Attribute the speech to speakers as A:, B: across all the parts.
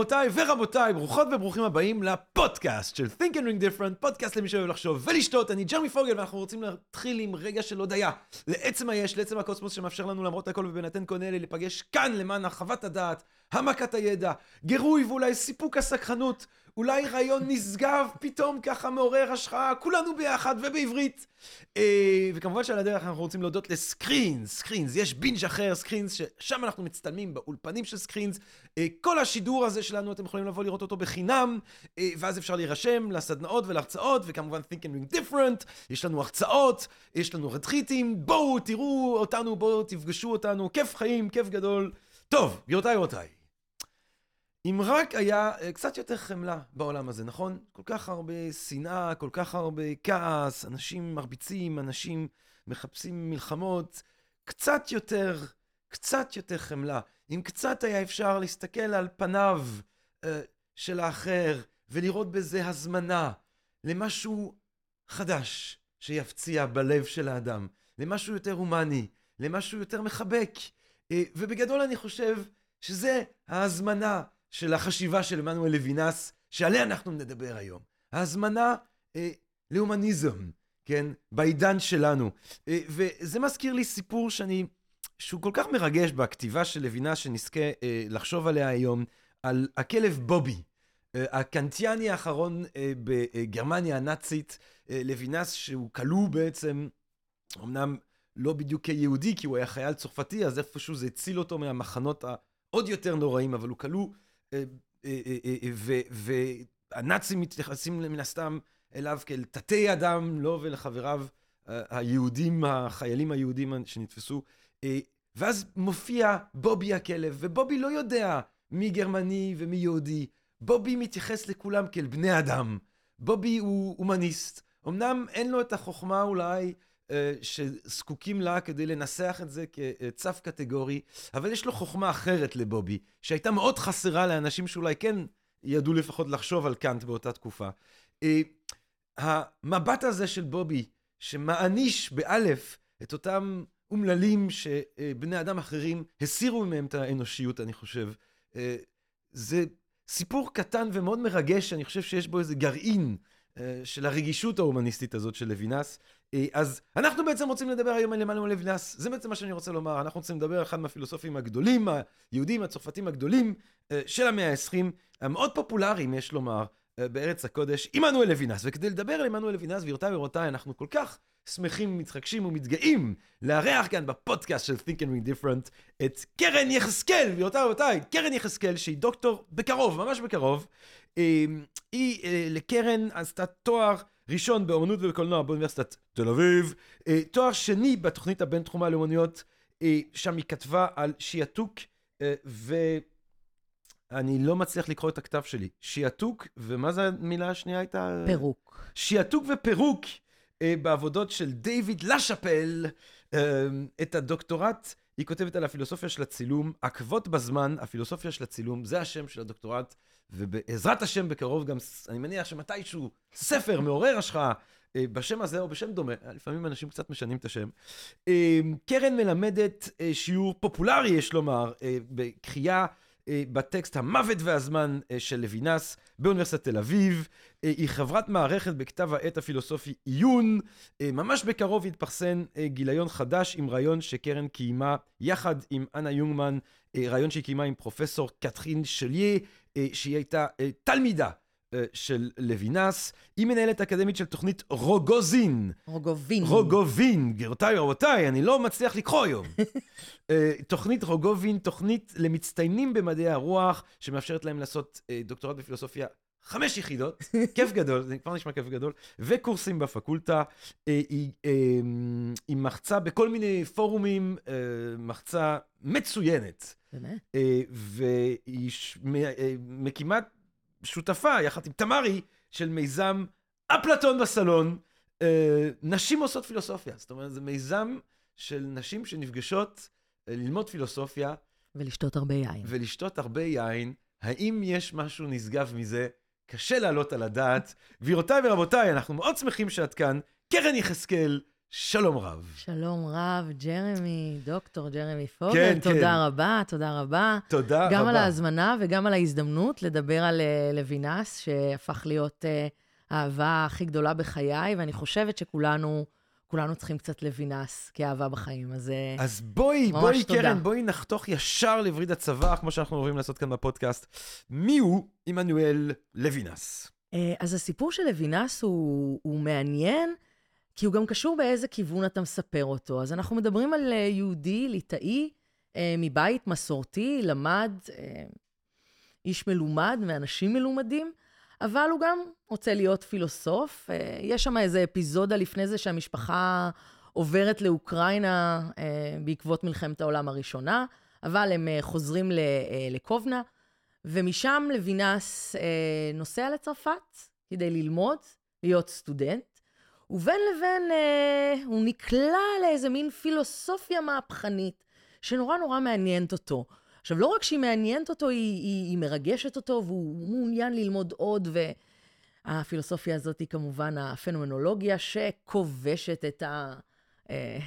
A: גבירותיי ורבותיי, ברוכות וברוכים הבאים לפודקאסט של Think and Ring Different, פודקאסט למי שאוהב לחשוב ולשתות. אני ג'רמי פוגל, ואנחנו רוצים להתחיל עם רגע של הודיה. לעצם היש, לעצם הקוסמוס שמאפשר לנו למרות הכל ובהינתן קונה לי להיפגש כאן למען הרחבת הדעת, העמקת הידע, גירוי ואולי סיפוק הסקרנות, אולי רעיון נשגב, פתאום ככה מעורר השראה, כולנו ביחד ובעברית. אה, וכמובן שעל הדרך אנחנו רוצים להודות לסקרינס, סקרינס, יש בינג' אחר, סקרינס, ששם אנחנו מצטלמים באולפנים של סקרינס. אה, כל השידור הזה שלנו, אתם יכולים לבוא לראות אותו בחינם, אה, ואז אפשר להירשם לסדנאות ולהרצאות, וכמובן Think and Different, יש לנו הרצאות, יש לנו רטריטים, בואו תראו אותנו, בואו תפגשו אותנו, כיף חיים, כיף גדול. טוב, גבירותיי ורבותיי. אם רק היה אה, קצת יותר חמלה בעולם הזה, נכון? כל כך הרבה שנאה, כל כך הרבה כעס, אנשים מרביצים, אנשים מחפשים מלחמות, קצת יותר, קצת יותר חמלה. אם קצת היה אפשר להסתכל על פניו אה, של האחר ולראות בזה הזמנה למשהו חדש שיפציע בלב של האדם, למשהו יותר הומני, למשהו יותר מחבק. אה, ובגדול אני חושב שזה ההזמנה של החשיבה של עמנואל לוינס, שעליה אנחנו נדבר היום. ההזמנה אה, להומניזם, כן? בעידן שלנו. אה, וזה מזכיר לי סיפור שאני, שהוא כל כך מרגש בכתיבה של לוינס, שנזכה אה, לחשוב עליה היום, על הכלב בובי. אה, הקנטיאני האחרון אה, בגרמניה הנאצית, אה, לוינס, שהוא כלוא בעצם, אמנם לא בדיוק כיהודי, כי הוא היה חייל צרפתי, אז איפשהו זה הציל אותו מהמחנות העוד יותר נוראים, אבל הוא כלוא והנאצים מתייחסים מן הסתם אליו כאל תתי אדם, לו ולחבריו היהודים, החיילים היהודים שנתפסו. ואז מופיע בובי הכלב, ובובי לא יודע מי גרמני ומי יהודי. בובי מתייחס לכולם כאל בני אדם. בובי הוא הומניסט. אמנם אין לו את החוכמה אולי שזקוקים לה כדי לנסח את זה כצף קטגורי, אבל יש לו חוכמה אחרת לבובי, שהייתה מאוד חסרה לאנשים שאולי כן ידעו לפחות לחשוב על קאנט באותה תקופה. המבט הזה של בובי, שמעניש באלף את אותם אומללים שבני אדם אחרים הסירו מהם את האנושיות, אני חושב. זה סיפור קטן ומאוד מרגש, אני חושב שיש בו איזה גרעין של הרגישות ההומניסטית הזאת של לוינס. אז אנחנו בעצם רוצים לדבר היום על עמנואל לוינס, זה בעצם מה שאני רוצה לומר, אנחנו רוצים לדבר על אחד מהפילוסופים הגדולים, היהודים, הצרפתים הגדולים של המאה ה-20, המאוד פופולריים, יש לומר, בארץ הקודש, עמנואל לוינס. וכדי לדבר על עמנואל לוינס, גבירותיי ורבותיי, אנחנו כל כך שמחים, מתחגשים ומתגאים לארח כאן בפודקאסט של Think and Ring Different את קרן יחזקאל, גבירותיי ורבותיי, קרן יחזקאל, שהיא דוקטור בקרוב, ממש בקרוב. היא לקרן עשתה תואר ראשון באמנות ובקולנוע באוניברסיטת תל אביב, תואר שני בתוכנית הבינתחומה לאומנויות, שם היא כתבה על שיעתוק, ואני לא מצליח לקרוא את הכתב שלי. שיעתוק, ומה זה המילה השנייה הייתה?
B: פירוק.
A: שיעתוק ופירוק בעבודות של דיוויד לשאפל, את הדוקטורט. היא כותבת על הפילוסופיה של הצילום, עקבות בזמן, הפילוסופיה של הצילום, זה השם של הדוקטורט, ובעזרת השם בקרוב גם, אני מניח שמתישהו ספר מעורר השחאה בשם הזה או בשם דומה, לפעמים אנשים קצת משנים את השם. קרן מלמדת שיעור פופולרי, יש לומר, בקריאה בטקסט המוות והזמן של לוינס באוניברסיטת תל אביב. היא חברת מערכת בכתב העת הפילוסופי עיון. ממש בקרוב יתפרסם גיליון חדש עם רעיון שקרן קיימה יחד עם אנה יונגמן, רעיון שהיא קיימה עם פרופסור קטרין שליה, שהיא הייתה תלמידה של לוינס. היא מנהלת אקדמית של תוכנית רוגוזין.
B: רוגובין.
A: רוגובין, גבירותיי ורבותיי, אני לא מצליח לקרוא היום. תוכנית רוגובין, תוכנית למצטיינים במדעי הרוח, שמאפשרת להם לעשות דוקטורט בפילוסופיה חמש יחידות, כיף גדול, זה כבר נשמע כיף גדול, וקורסים בפקולטה. היא, היא מחצה בכל מיני פורומים, מחצה מצוינת.
B: באמת?
A: והיא מקימה שותפה, יחד עם תמרי, של מיזם אפלטון בסלון, נשים עושות פילוסופיה. זאת אומרת, זה מיזם של נשים שנפגשות ללמוד פילוסופיה.
B: ולשתות הרבה יין.
A: ולשתות הרבה יין. האם יש משהו נשגב מזה? קשה להעלות על הדעת. גבירותיי ורבותיי, אנחנו מאוד שמחים שאת כאן. קרן יחזקאל, שלום רב.
B: שלום רב, ג'רמי, דוקטור ג'רמי פוגל.
A: כן,
B: תודה
A: כן.
B: רבה, תודה רבה.
A: תודה רבה.
B: גם על ההזמנה וגם על ההזדמנות לדבר על אה, לוינס, שהפך להיות אה, האהבה הכי גדולה בחיי, ואני חושבת שכולנו כולנו צריכים קצת לוינס כאהבה בחיים, אז... אה,
A: אז בואי, בואי,
B: תודה.
A: קרן, בואי נחתוך ישר לווריד הצבא, כמו שאנחנו אוהבים לעשות כאן בפודקאסט. מי הוא עמנואל לוינס?
B: אז הסיפור של לוינס הוא, הוא מעניין, כי הוא גם קשור באיזה כיוון אתה מספר אותו. אז אנחנו מדברים על אה, יהודי ליטאי אה, מבית מסורתי, למד, אה, איש מלומד, מאנשים מלומדים, אבל הוא גם רוצה להיות פילוסוף. יש שם איזו אפיזודה לפני זה שהמשפחה עוברת לאוקראינה בעקבות מלחמת העולם הראשונה, אבל הם חוזרים לקובנה. ומשם לוינס נוסע לצרפת כדי ללמוד, להיות סטודנט, ובין לבין אה, הוא נקלע לאיזה מין פילוסופיה מהפכנית שנורא נורא מעניינת אותו. עכשיו, לא רק שהיא מעניינת אותו, היא, היא, היא מרגשת אותו, והוא מעוניין ללמוד עוד, והפילוסופיה הזאת היא כמובן הפנומנולוגיה שכובשת את ה... אה,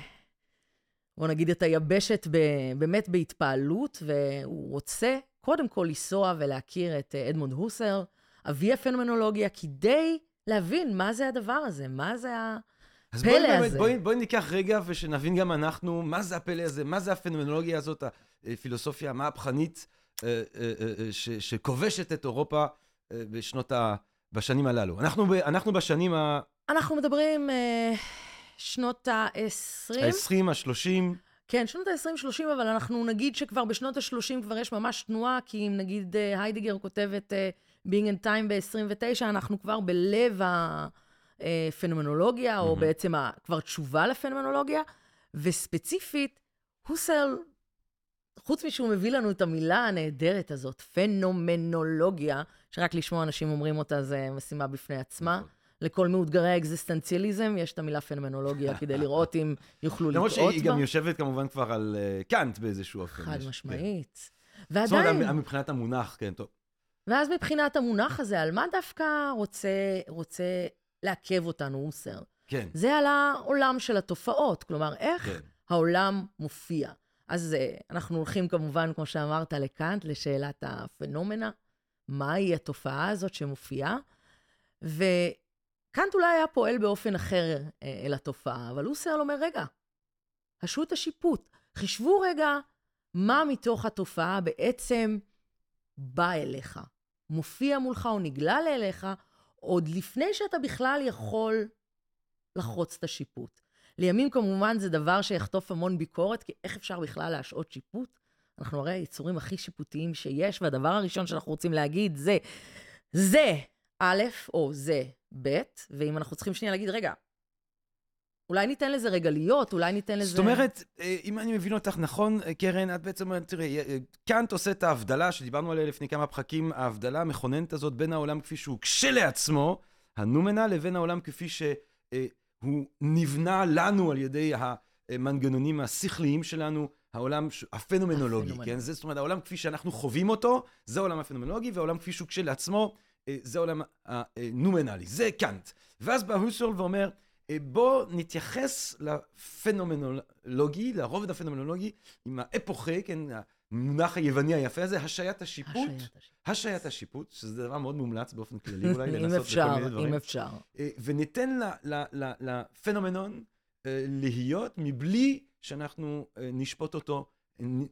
B: בוא נגיד את היבשת ב, באמת בהתפעלות, והוא רוצה קודם כל לנסוע ולהכיר את אה, אדמונד הוסר, אבי הפנומנולוגיה, כדי להבין מה זה הדבר הזה, מה זה ה...
A: אז בואי באמת. בואי, בואי ניקח רגע ושנבין גם אנחנו מה זה הפלא הזה, מה זה הפנומנולוגיה הזאת, הפילוסופיה המהפכנית אה, אה, אה, ש- שכובשת את אירופה בשנות ה... בשנים הללו. אנחנו, ב, אנחנו בשנים ה-
B: אנחנו מדברים שנות ה-20,
A: ה-20, ה-30,
B: כן, שנות ה-20-30, אבל אנחנו נגיד שכבר בשנות ה-30 כבר יש ממש תנועה, כי אם נגיד היידיגר כותבת אה, Being in Time ב-29, אנחנו כבר בלב הפנומנולוגיה, או
A: מהמם.
B: בעצם כבר תשובה לפנומנולוגיה, וספציפית, הוסל, חוץ משהוא מביא לנו את המילה הנהדרת הזאת, פנומנולוגיה, שרק לשמוע אנשים אומרים אותה זה משימה בפני עצמה.
A: נכון.
B: לכל מאותגרי האקזיסטנציאליזם יש את המילה פנומנולוגיה, כדי לראות אם יוכלו
A: למרות
B: לטעות בה.
A: שהיא גם יושבת כמובן כבר על אה, קאנט באיזשהו אופן.
B: חד משמעית.
A: כן. זאת אומרת,
B: ועדיין,
A: מבחינת המונח, כן, טוב.
B: ואז מבחינת המונח הזה, על מה דווקא רוצה, רוצה לעכב אותנו הוסר?
A: כן,
B: זה על העולם של התופעות, כלומר, איך
A: כן.
B: העולם מופיע. אז אה, אנחנו הולכים כמובן, כמו שאמרת, לקאנט, לשאלת הפנומנה, מהי התופעה הזאת שמופיעה, וקאנט אולי היה פועל באופן אחר אה, אל התופעה, אבל הוסרל אומר, רגע, השו את השיפוט, חישבו רגע מה מתוך התופעה בעצם בא אליך, מופיע מולך או נגלל אליך, עוד לפני שאתה בכלל יכול לחרוץ את השיפוט. לימים כמובן זה דבר שיחטוף המון ביקורת, כי איך אפשר בכלל להשעות שיפוט? אנחנו הרי היצורים הכי שיפוטיים שיש, והדבר הראשון שאנחנו רוצים להגיד זה, זה א', או זה ב', ואם אנחנו צריכים שנייה להגיד, רגע, אולי ניתן לזה רגע להיות, אולי ניתן לזה...
A: זאת אומרת, אה, אם אני מבין אותך נכון, אה, קרן, את בעצם אומרת, תראי, אה, קאנט עושה את ההבדלה שדיברנו עליה לפני כמה פרקים, ההבדלה המכוננת הזאת בין העולם כפי שהוא כשלעצמו, הנומנה, לבין העולם כפי שהוא נבנה לנו על ידי המנגנונים השכליים שלנו, העולם הפנומנולוגי,
B: הפנומנולוגי.
A: כן? זה, זאת אומרת, העולם כפי שאנחנו חווים אותו, זה העולם הפנומנולוגי, והעולם כפי שהוא כשלעצמו, זה העולם הנומנלי, זה קאנט. ואז בא הוסרל ואומר, אה, בוא נתייחס לפנומנולוגי, לרובד הפנומנולוגי, עם האפוכה, כן, המונח היווני היפה הזה, השעיית השיפוט.
B: השעיית השיפוט.
A: שזה דבר מאוד מומלץ באופן כללי אולי,
B: אם
A: לנסות
B: אפשר,
A: בכל מיני דברים.
B: אם אפשר.
A: אה, וניתן ל- ל- ל- לפנומנון אה, להיות מבלי שאנחנו אה, נשפוט אותו,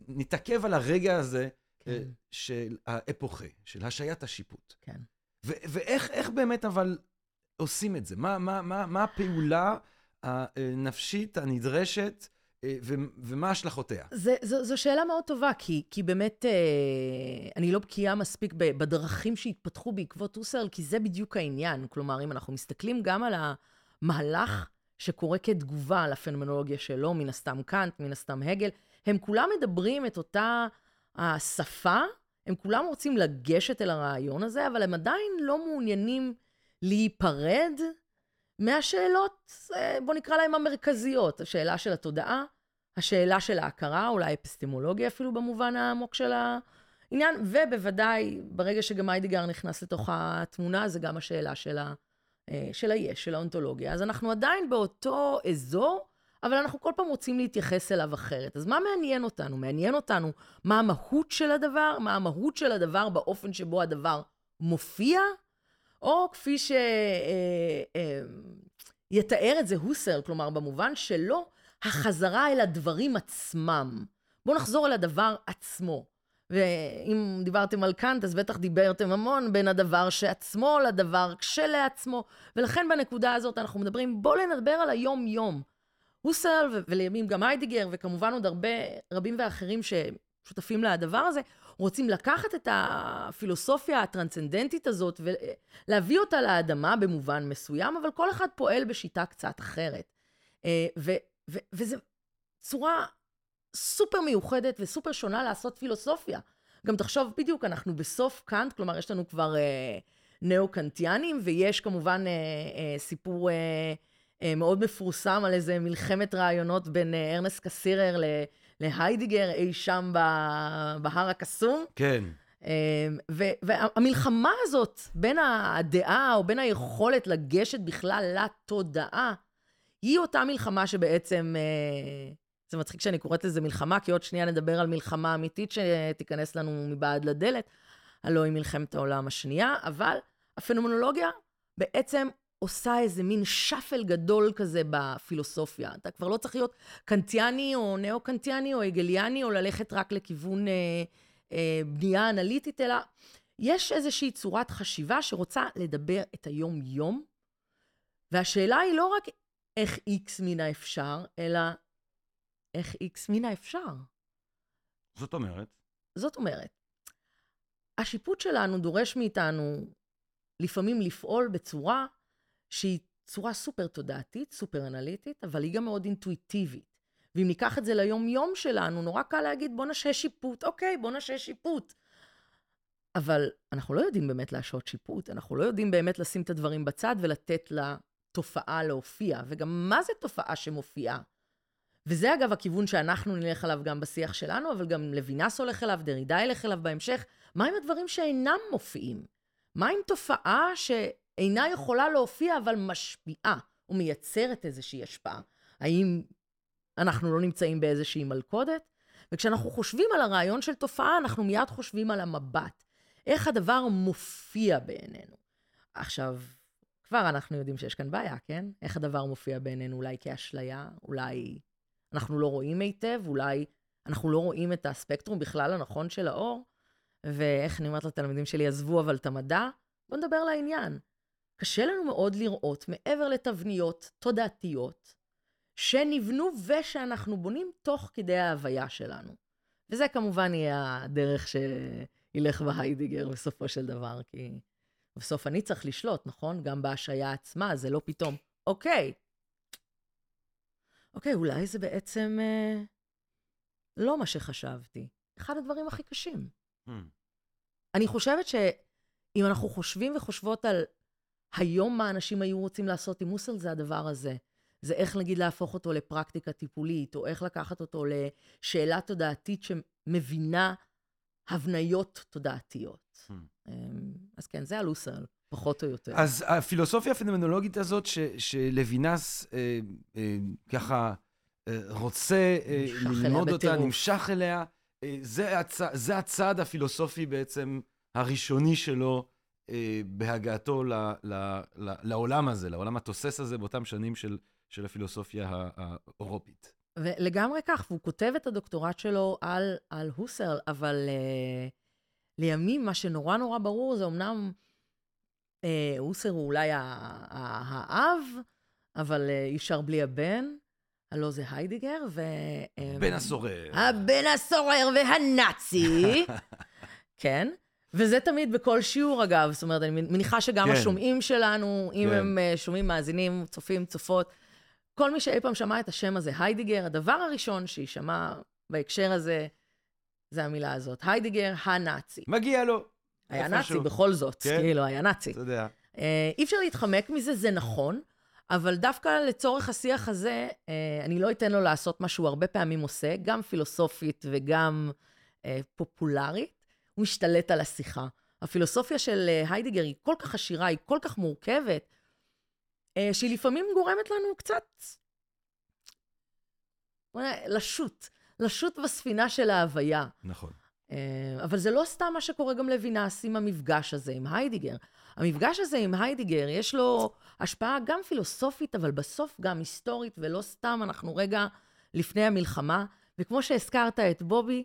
A: נתעכב על הרגע הזה אה,
B: כן,
A: של האפוכה, של השעיית השיפוט.
B: כן.
A: ואיך איך באמת אבל עושים את זה? מה, מה, מה, מה הפעולה הנפשית הנדרשת אה, ו- ומה השלכותיה?
B: זה, זו, זו שאלה מאוד טובה, כי, כי באמת אה, אני לא בקיאה מספיק בדרכים שהתפתחו בעקבות הוסרל, כי זה בדיוק העניין. כלומר, אם אנחנו מסתכלים גם על המהלך שקורה כתגובה לפנומנולוגיה שלו, מן הסתם קאנט, מן הסתם הגל, הם כולם מדברים את אותה השפה, הם כולם רוצים לגשת אל הרעיון הזה, אבל הם עדיין לא מעוניינים להיפרד מהשאלות, אה, בוא נקרא להן המרכזיות, השאלה של התודעה, השאלה של ההכרה, אולי אפיסטמולוגיה אפילו במובן העמוק של עניין, ובוודאי, ברגע שגם היידיגר נכנס לתוך התמונה, זה גם השאלה של, ה, אה, של היש, של האונתולוגיה. אז אנחנו עדיין באותו אזור, אבל אנחנו כל פעם רוצים להתייחס אליו אחרת. אז מה מעניין אותנו? מעניין אותנו מה המהות של הדבר, מה המהות של הדבר באופן שבו הדבר מופיע, או כפי שיתאר את זה הוסר, כלומר, במובן שלו, החזרה אל הדברים עצמם. בואו נחזור אל הדבר עצמו. ואם דיברתם על קאנט, אז בטח דיברתם המון בין הדבר שעצמו לדבר כשלעצמו, ולכן בנקודה הזאת אנחנו מדברים, בואו נדבר על היום-יום. הוסל, ולימים גם היידיגר, וכמובן עוד הרבה, רבים ואחרים ששותפים לדבר הזה, רוצים לקחת את הפילוסופיה הטרנסצנדנטית הזאת ולהביא אותה לאדמה במובן מסוים, אבל כל אחד פועל בשיטה קצת אחרת. אה, ו, ו, וזו צורה סופר מיוחדת וסופר שונה לעשות פילוסופיה. גם תחשוב, בדיוק, אנחנו בסוף קאנט, כלומר, יש לנו כבר אה, נאו-קנטיאנים, ויש כמובן אה, אה, סיפור אה, אה, מאוד מפורסם על איזה מלחמת רעיונות בין אה, ארנס קסירר ל... להיידיגר אי שם בהר הקסום.
A: כן.
B: אמ, והמלחמה הזאת בין הדעה או בין היכולת לגשת בכלל לתודעה, היא אותה מלחמה שבעצם, אה, זה מצחיק שאני קוראת לזה מלחמה, כי עוד שנייה נדבר על מלחמה אמיתית שתיכנס לנו מבעד לדלת, הלוא היא מלחמת העולם השנייה, אבל הפנומנולוגיה בעצם עושה איזה מין שאפל גדול כזה בפילוסופיה. אתה כבר לא צריך להיות קנטיאני או נאו-קנטיאני או הגליאני, או ללכת רק לכיוון אה, אה, בנייה אנליטית, אלא יש איזושהי צורת חשיבה שרוצה לדבר את היום-יום, והשאלה היא לא רק איך איקס מן האפשר, אלא איך איקס מן האפשר.
A: זאת אומרת?
B: זאת אומרת, השיפוט שלנו דורש מאיתנו לפעמים לפעול בצורה שהיא צורה סופר תודעתית, סופר אנליטית, אבל היא גם מאוד אינטואיטיבית. ואם ניקח את זה ליום-יום שלנו, נורא קל להגיד, בוא נשהה שיפוט. אוקיי, בוא נשהה שיפוט. אבל אנחנו לא יודעים באמת להשעות שיפוט, אנחנו לא יודעים באמת לשים את הדברים בצד ולתת לתופעה להופיע. וגם מה זה תופעה שמופיעה? וזה אגב הכיוון שאנחנו נלך עליו גם בשיח שלנו, אבל גם לוינס הולך אליו, דרידה ילך אליו בהמשך. מה עם הדברים שאינם מופיעים? מה עם תופעה ש... אינה יכולה להופיע, אבל משפיעה, או מייצרת איזושהי השפעה. האם אנחנו לא נמצאים באיזושהי מלכודת? וכשאנחנו חושבים על הרעיון של תופעה, אנחנו מיד חושבים על המבט. איך הדבר מופיע בעינינו. עכשיו, כבר אנחנו יודעים שיש כאן בעיה, כן? איך הדבר מופיע בעינינו, אולי כאשליה, אולי אנחנו לא רואים היטב, אולי אנחנו לא רואים את הספקטרום בכלל הנכון של האור, ואיך אני אומרת לתלמידים שלי, עזבו אבל את המדע, בואו נדבר לעניין. קשה לנו מאוד לראות מעבר לתבניות תודעתיות שנבנו ושאנחנו בונים תוך כדי ההוויה שלנו. וזה כמובן יהיה הדרך שילך בהיידיגר בסופו של דבר, כי בסוף אני צריך לשלוט, נכון? גם בהשעיה עצמה, זה לא פתאום, אוקיי, אוקיי, אולי זה בעצם אה, לא מה שחשבתי. אחד הדברים הכי קשים. Hmm. אני חושבת שאם אנחנו חושבים וחושבות על היום מה אנשים היו רוצים לעשות עם מוסל זה הדבר הזה. זה איך נגיד להפוך אותו לפרקטיקה טיפולית, או איך לקחת אותו לשאלה תודעתית שמבינה הבניות תודעתיות. Hmm. אמ, אז כן, זה הלוסל, פחות או יותר.
A: אז הפילוסופיה הפנומנולוגית הזאת, ש, שלוינס אה, אה, ככה אה, רוצה אה, ללמוד אותה, בטירוף. נמשך אליה, אה, זה, הצ, זה הצעד הפילוסופי בעצם הראשוני שלו בהגעתו ל, ל, ל, לעולם הזה, לעולם התוסס הזה באותם שנים של, של הפילוסופיה האירופית.
B: ולגמרי כך, והוא כותב את הדוקטורט שלו על, על הוסרל, אבל uh, לימים מה שנורא נורא ברור זה אמנם uh, הוסר הוא אולי האב, אבל uh, אי אפשר בלי הבן. הלא זה היידיגר, ו...
A: בן הסורר.
B: הבן הסורר והנאצי, כן. וזה תמיד בכל שיעור, אגב. זאת אומרת, אני מניחה שגם כן. השומעים שלנו, אם כן. הם uh, שומעים, מאזינים, צופים, צופות, כל מי שאי פעם שמע את השם הזה, היידיגר, הדבר הראשון שיישמע בהקשר הזה, זה המילה הזאת. היידיגר, הנאצי.
A: מגיע לו.
B: היה נאצי שהוא. בכל זאת, כן? כאילו, היה נאצי.
A: אתה יודע.
B: Uh, אי אפשר להתחמק מזה, זה נכון, אבל דווקא לצורך השיח הזה, uh, אני לא אתן לו לעשות מה שהוא הרבה פעמים עושה, גם פילוסופית וגם פופולרית. הוא משתלט על השיחה. הפילוסופיה של אה, היידיגר היא כל כך עשירה, היא כל כך מורכבת, אה, שהיא לפעמים גורמת לנו קצת לשוט, לשוט בספינה של ההוויה.
A: נכון.
B: אה, אבל זה לא סתם מה שקורה גם לוינס עם המפגש הזה, עם היידגר. המפגש הזה עם היידגר, יש לו השפעה גם פילוסופית, אבל בסוף גם היסטורית, ולא סתם, אנחנו רגע לפני המלחמה. וכמו שהזכרת את בובי,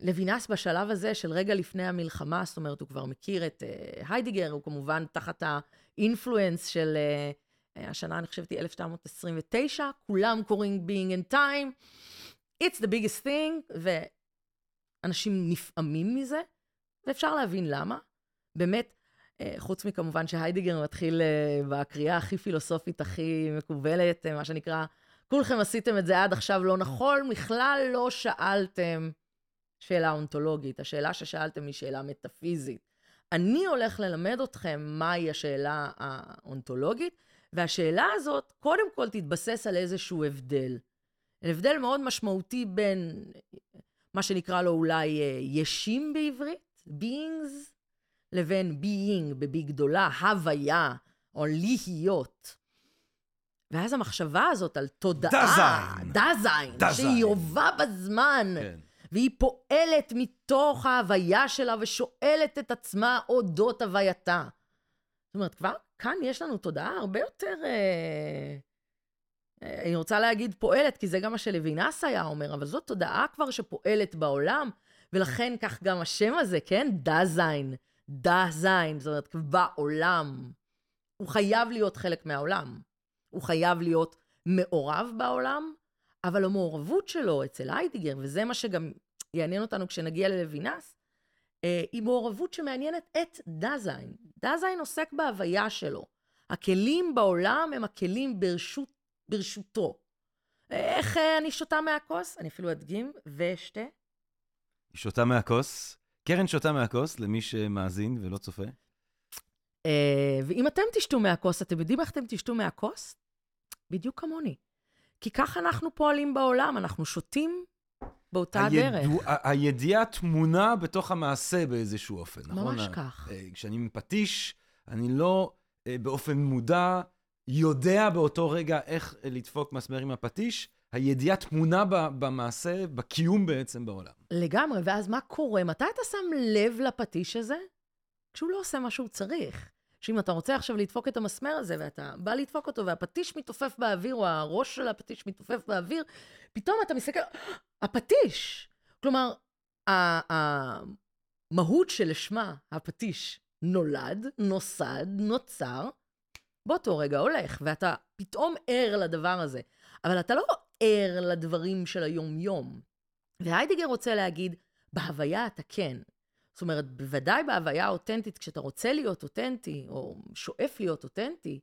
B: לוינס בשלב הזה של רגע לפני המלחמה, זאת אומרת, הוא כבר מכיר את אה, היידגר, הוא כמובן תחת ה influence של אה, אה, השנה, אני חושבת, היא 1929, כולם קוראים Being and Time, it's the biggest thing, ואנשים נפעמים מזה, ואפשר להבין למה. באמת, אה, חוץ מכמובן שהיידיגר מתחיל אה, בקריאה הכי פילוסופית, הכי מקובלת, אה, מה שנקרא, כולכם עשיתם את זה עד עכשיו לא נכון, בכלל לא שאלתם שאלה אונתולוגית. השאלה ששאלתם היא שאלה מטאפיזית. אני הולך ללמד אתכם מהי השאלה האונתולוגית, והשאלה הזאת, קודם כל תתבסס על איזשהו הבדל. הבדל מאוד משמעותי בין מה שנקרא לו אולי אה, ישים בעברית, beings, לבין being בבי גדולה, הוויה, או להיות. ואז המחשבה הזאת על תודעה,
A: דזיין.
B: דזיין,
A: דזיין.
B: שהיא הובה בזמן,
A: כן.
B: והיא פועלת מתוך ההוויה שלה ושואלת את עצמה אודות הווייתה. זאת אומרת, כבר כאן יש לנו תודעה הרבה יותר... אה, אה, אני רוצה להגיד פועלת, כי זה גם מה שלוינס היה אומר, אבל זאת תודעה כבר שפועלת בעולם, ולכן כך גם השם הזה, כן? דזיין, דזיין, זאת אומרת, בעולם. הוא חייב להיות חלק מהעולם. הוא חייב להיות מעורב בעולם, אבל המעורבות שלו אצל היידיגר, וזה מה שגם יעניין אותנו כשנגיע ללוינס, אה, היא מעורבות שמעניינת את דזיין. דזיין עוסק בהוויה שלו. הכלים בעולם הם הכלים ברשות, ברשותו. איך אה, אני שותה מהכוס? אני אפילו אדגים ואשתה.
A: היא שותה מהכוס. קרן שותה מהכוס, למי שמאזין ולא צופה.
B: אה, ואם אתם תשתו מהכוס, אתם יודעים איך אתם תשתו מהכוס? בדיוק כמוני. כי כך אנחנו פועלים בעולם, אנחנו שותים באותה הדרך.
A: הידוע- ה- הידיעה טמונה בתוך המעשה באיזשהו אופן, נכון?
B: ממש כך.
A: אה, כשאני עם פטיש, אני לא אה, באופן מודע יודע באותו רגע איך אה, לדפוק מסמר עם הפטיש, הידיעה טמונה במעשה, בקיום בעצם בעולם.
B: לגמרי, ואז מה קורה? מתי אתה שם לב לפטיש הזה? כשהוא לא עושה מה שהוא צריך. שאם אתה רוצה עכשיו לדפוק את המסמר הזה, ואתה בא לדפוק אותו, והפטיש מתעופף באוויר, או הראש של הפטיש מתעופף באוויר, פתאום אתה מסתכל, הפטיש! כלומר, המהות שלשמה הפטיש נולד, נוסד, נוצר, באותו רגע הולך, ואתה פתאום ער לדבר הזה. אבל אתה לא ער לדברים של היום-יום. והיידיגר רוצה להגיד, בהוויה אתה כן. זאת אומרת, בוודאי בהוויה האותנטית, כשאתה רוצה להיות אותנטי, או שואף להיות אותנטי,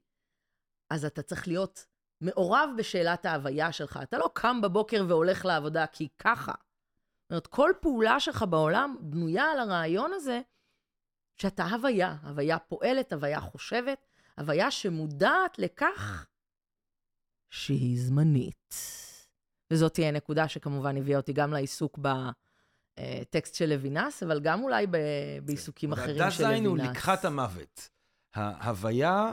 B: אז אתה צריך להיות מעורב בשאלת ההוויה שלך. אתה לא קם בבוקר והולך לעבודה כי ככה. זאת אומרת, כל פעולה שלך בעולם בנויה על הרעיון הזה שאתה הוויה. הוויה פועלת, הוויה חושבת, הוויה שמודעת לכך שהיא זמנית. וזאת תהיה נקודה שכמובן הביאה אותי גם לעיסוק בטקסט של לוינס, אבל גם אולי ב- בעיסוקים אחרים של
A: הדזיין הוא
B: לוינס.
A: לקחת המוות. ההוויה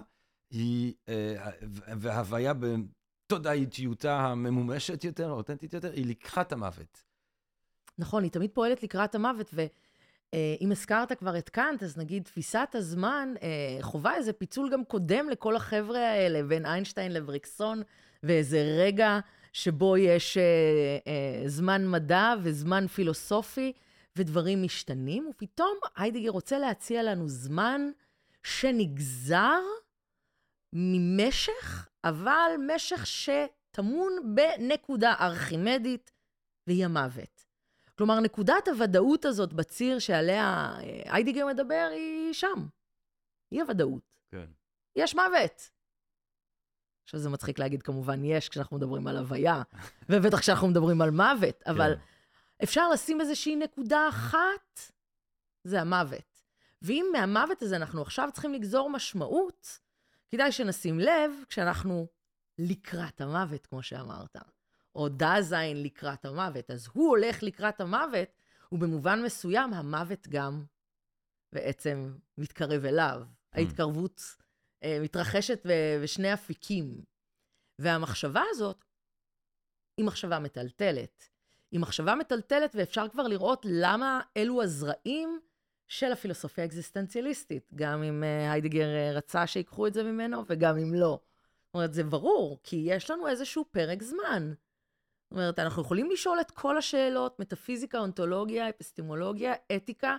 A: היא, אה, וההוויה בתודעיתיותה הממומשת יותר, האותנטית יותר, היא לקחת המוות.
B: נכון, היא תמיד פועלת לקראת המוות, ואם הזכרת כבר את קאנט, אז נגיד תפיסת הזמן אה, חווה איזה פיצול גם קודם לכל החבר'ה האלה, בין איינשטיין לבריקסון, ואיזה רגע שבו יש אה, אה, זמן מדע וזמן פילוסופי, ודברים משתנים, ופתאום היידיגר רוצה להציע לנו זמן שנגזר ממשך, אבל משך שטמון בנקודה ארכימדית, והיא המוות. כלומר, נקודת הוודאות הזאת בציר שעליה אה, היידיגר מדבר, היא שם. היא הוודאות.
A: כן.
B: יש מוות. עכשיו זה מצחיק להגיד כמובן יש כשאנחנו מדברים על הוויה, ובטח כשאנחנו מדברים על מוות, אבל
A: כן.
B: אפשר לשים איזושהי נקודה אחת, זה המוות. ואם מהמוות הזה אנחנו עכשיו צריכים לגזור משמעות, כדאי שנשים לב כשאנחנו לקראת המוות, כמו שאמרת, או דזיין לקראת המוות. אז הוא הולך לקראת המוות, ובמובן מסוים המוות גם בעצם מתקרב אליו. ההתקרבות אה, מתרחשת ב- בשני אפיקים. והמחשבה הזאת היא מחשבה מטלטלת. היא מחשבה מטלטלת, ואפשר כבר לראות למה אלו הזרעים של הפילוסופיה האקזיסטנציאליסטית, גם אם אה, היידגר אה, רצה שיקחו את זה ממנו, וגם אם לא. זאת אומרת, זה ברור, כי יש לנו איזשהו פרק זמן. זאת אומרת, אנחנו יכולים לשאול את כל השאלות, מטאפיזיקה, אונתולוגיה, אפיסטמולוגיה, אתיקה,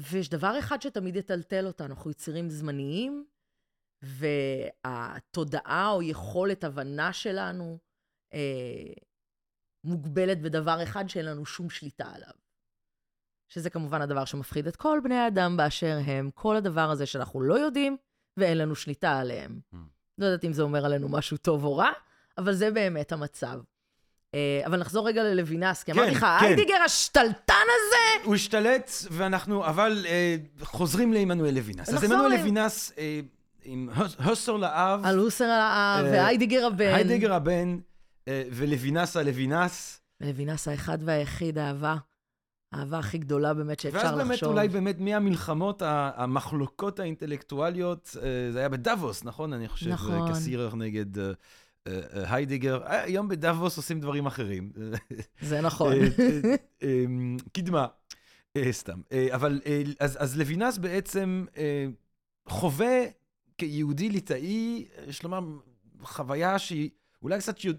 B: ויש דבר אחד שתמיד יטלטל אותנו, אנחנו יצירים זמניים, והתודעה או יכולת הבנה שלנו אה, מוגבלת בדבר אחד שאין לנו שום שליטה עליו. שזה כמובן הדבר שמפחיד את כל בני האדם באשר הם, כל הדבר הזה שאנחנו לא יודעים ואין לנו שליטה עליהם.
A: Mm.
B: לא יודעת אם זה אומר עלינו משהו טוב או רע, אבל זה באמת המצב. אה, אבל נחזור רגע ללוינס, כי
A: כן,
B: אמרתי לך,
A: כן.
B: היידיגר השתלטן הזה,
A: הוא השתלט, ואנחנו, אבל אה, חוזרים לעמנואל לוינס. אז עמנואל לוינס, אה, עם הוס- הוסרל האב,
B: על הוסרל האב,
A: אה,
B: והיידגר הבן.
A: היידגר הבן, אה, ולוינס הלוינס.
B: ולוינס האחד והיחיד, האהבה. האהבה הכי גדולה באמת שאפשר
A: ואז
B: לחשוב.
A: באמת, אולי באמת מהמלחמות, המחלוקות האינטלקטואליות, אה, זה היה בדאבוס, נכון? אני חושב,
B: נכון.
A: קסירר נגד. אה, היום בדאבוס עושים דברים אחרים.
B: זה נכון.
A: אה, קדמה, סתם. אבל אז אז לוינס בעצם חווה כיהודי ליטאי, יש לומר, חוויה שהיא אולי קצת יו-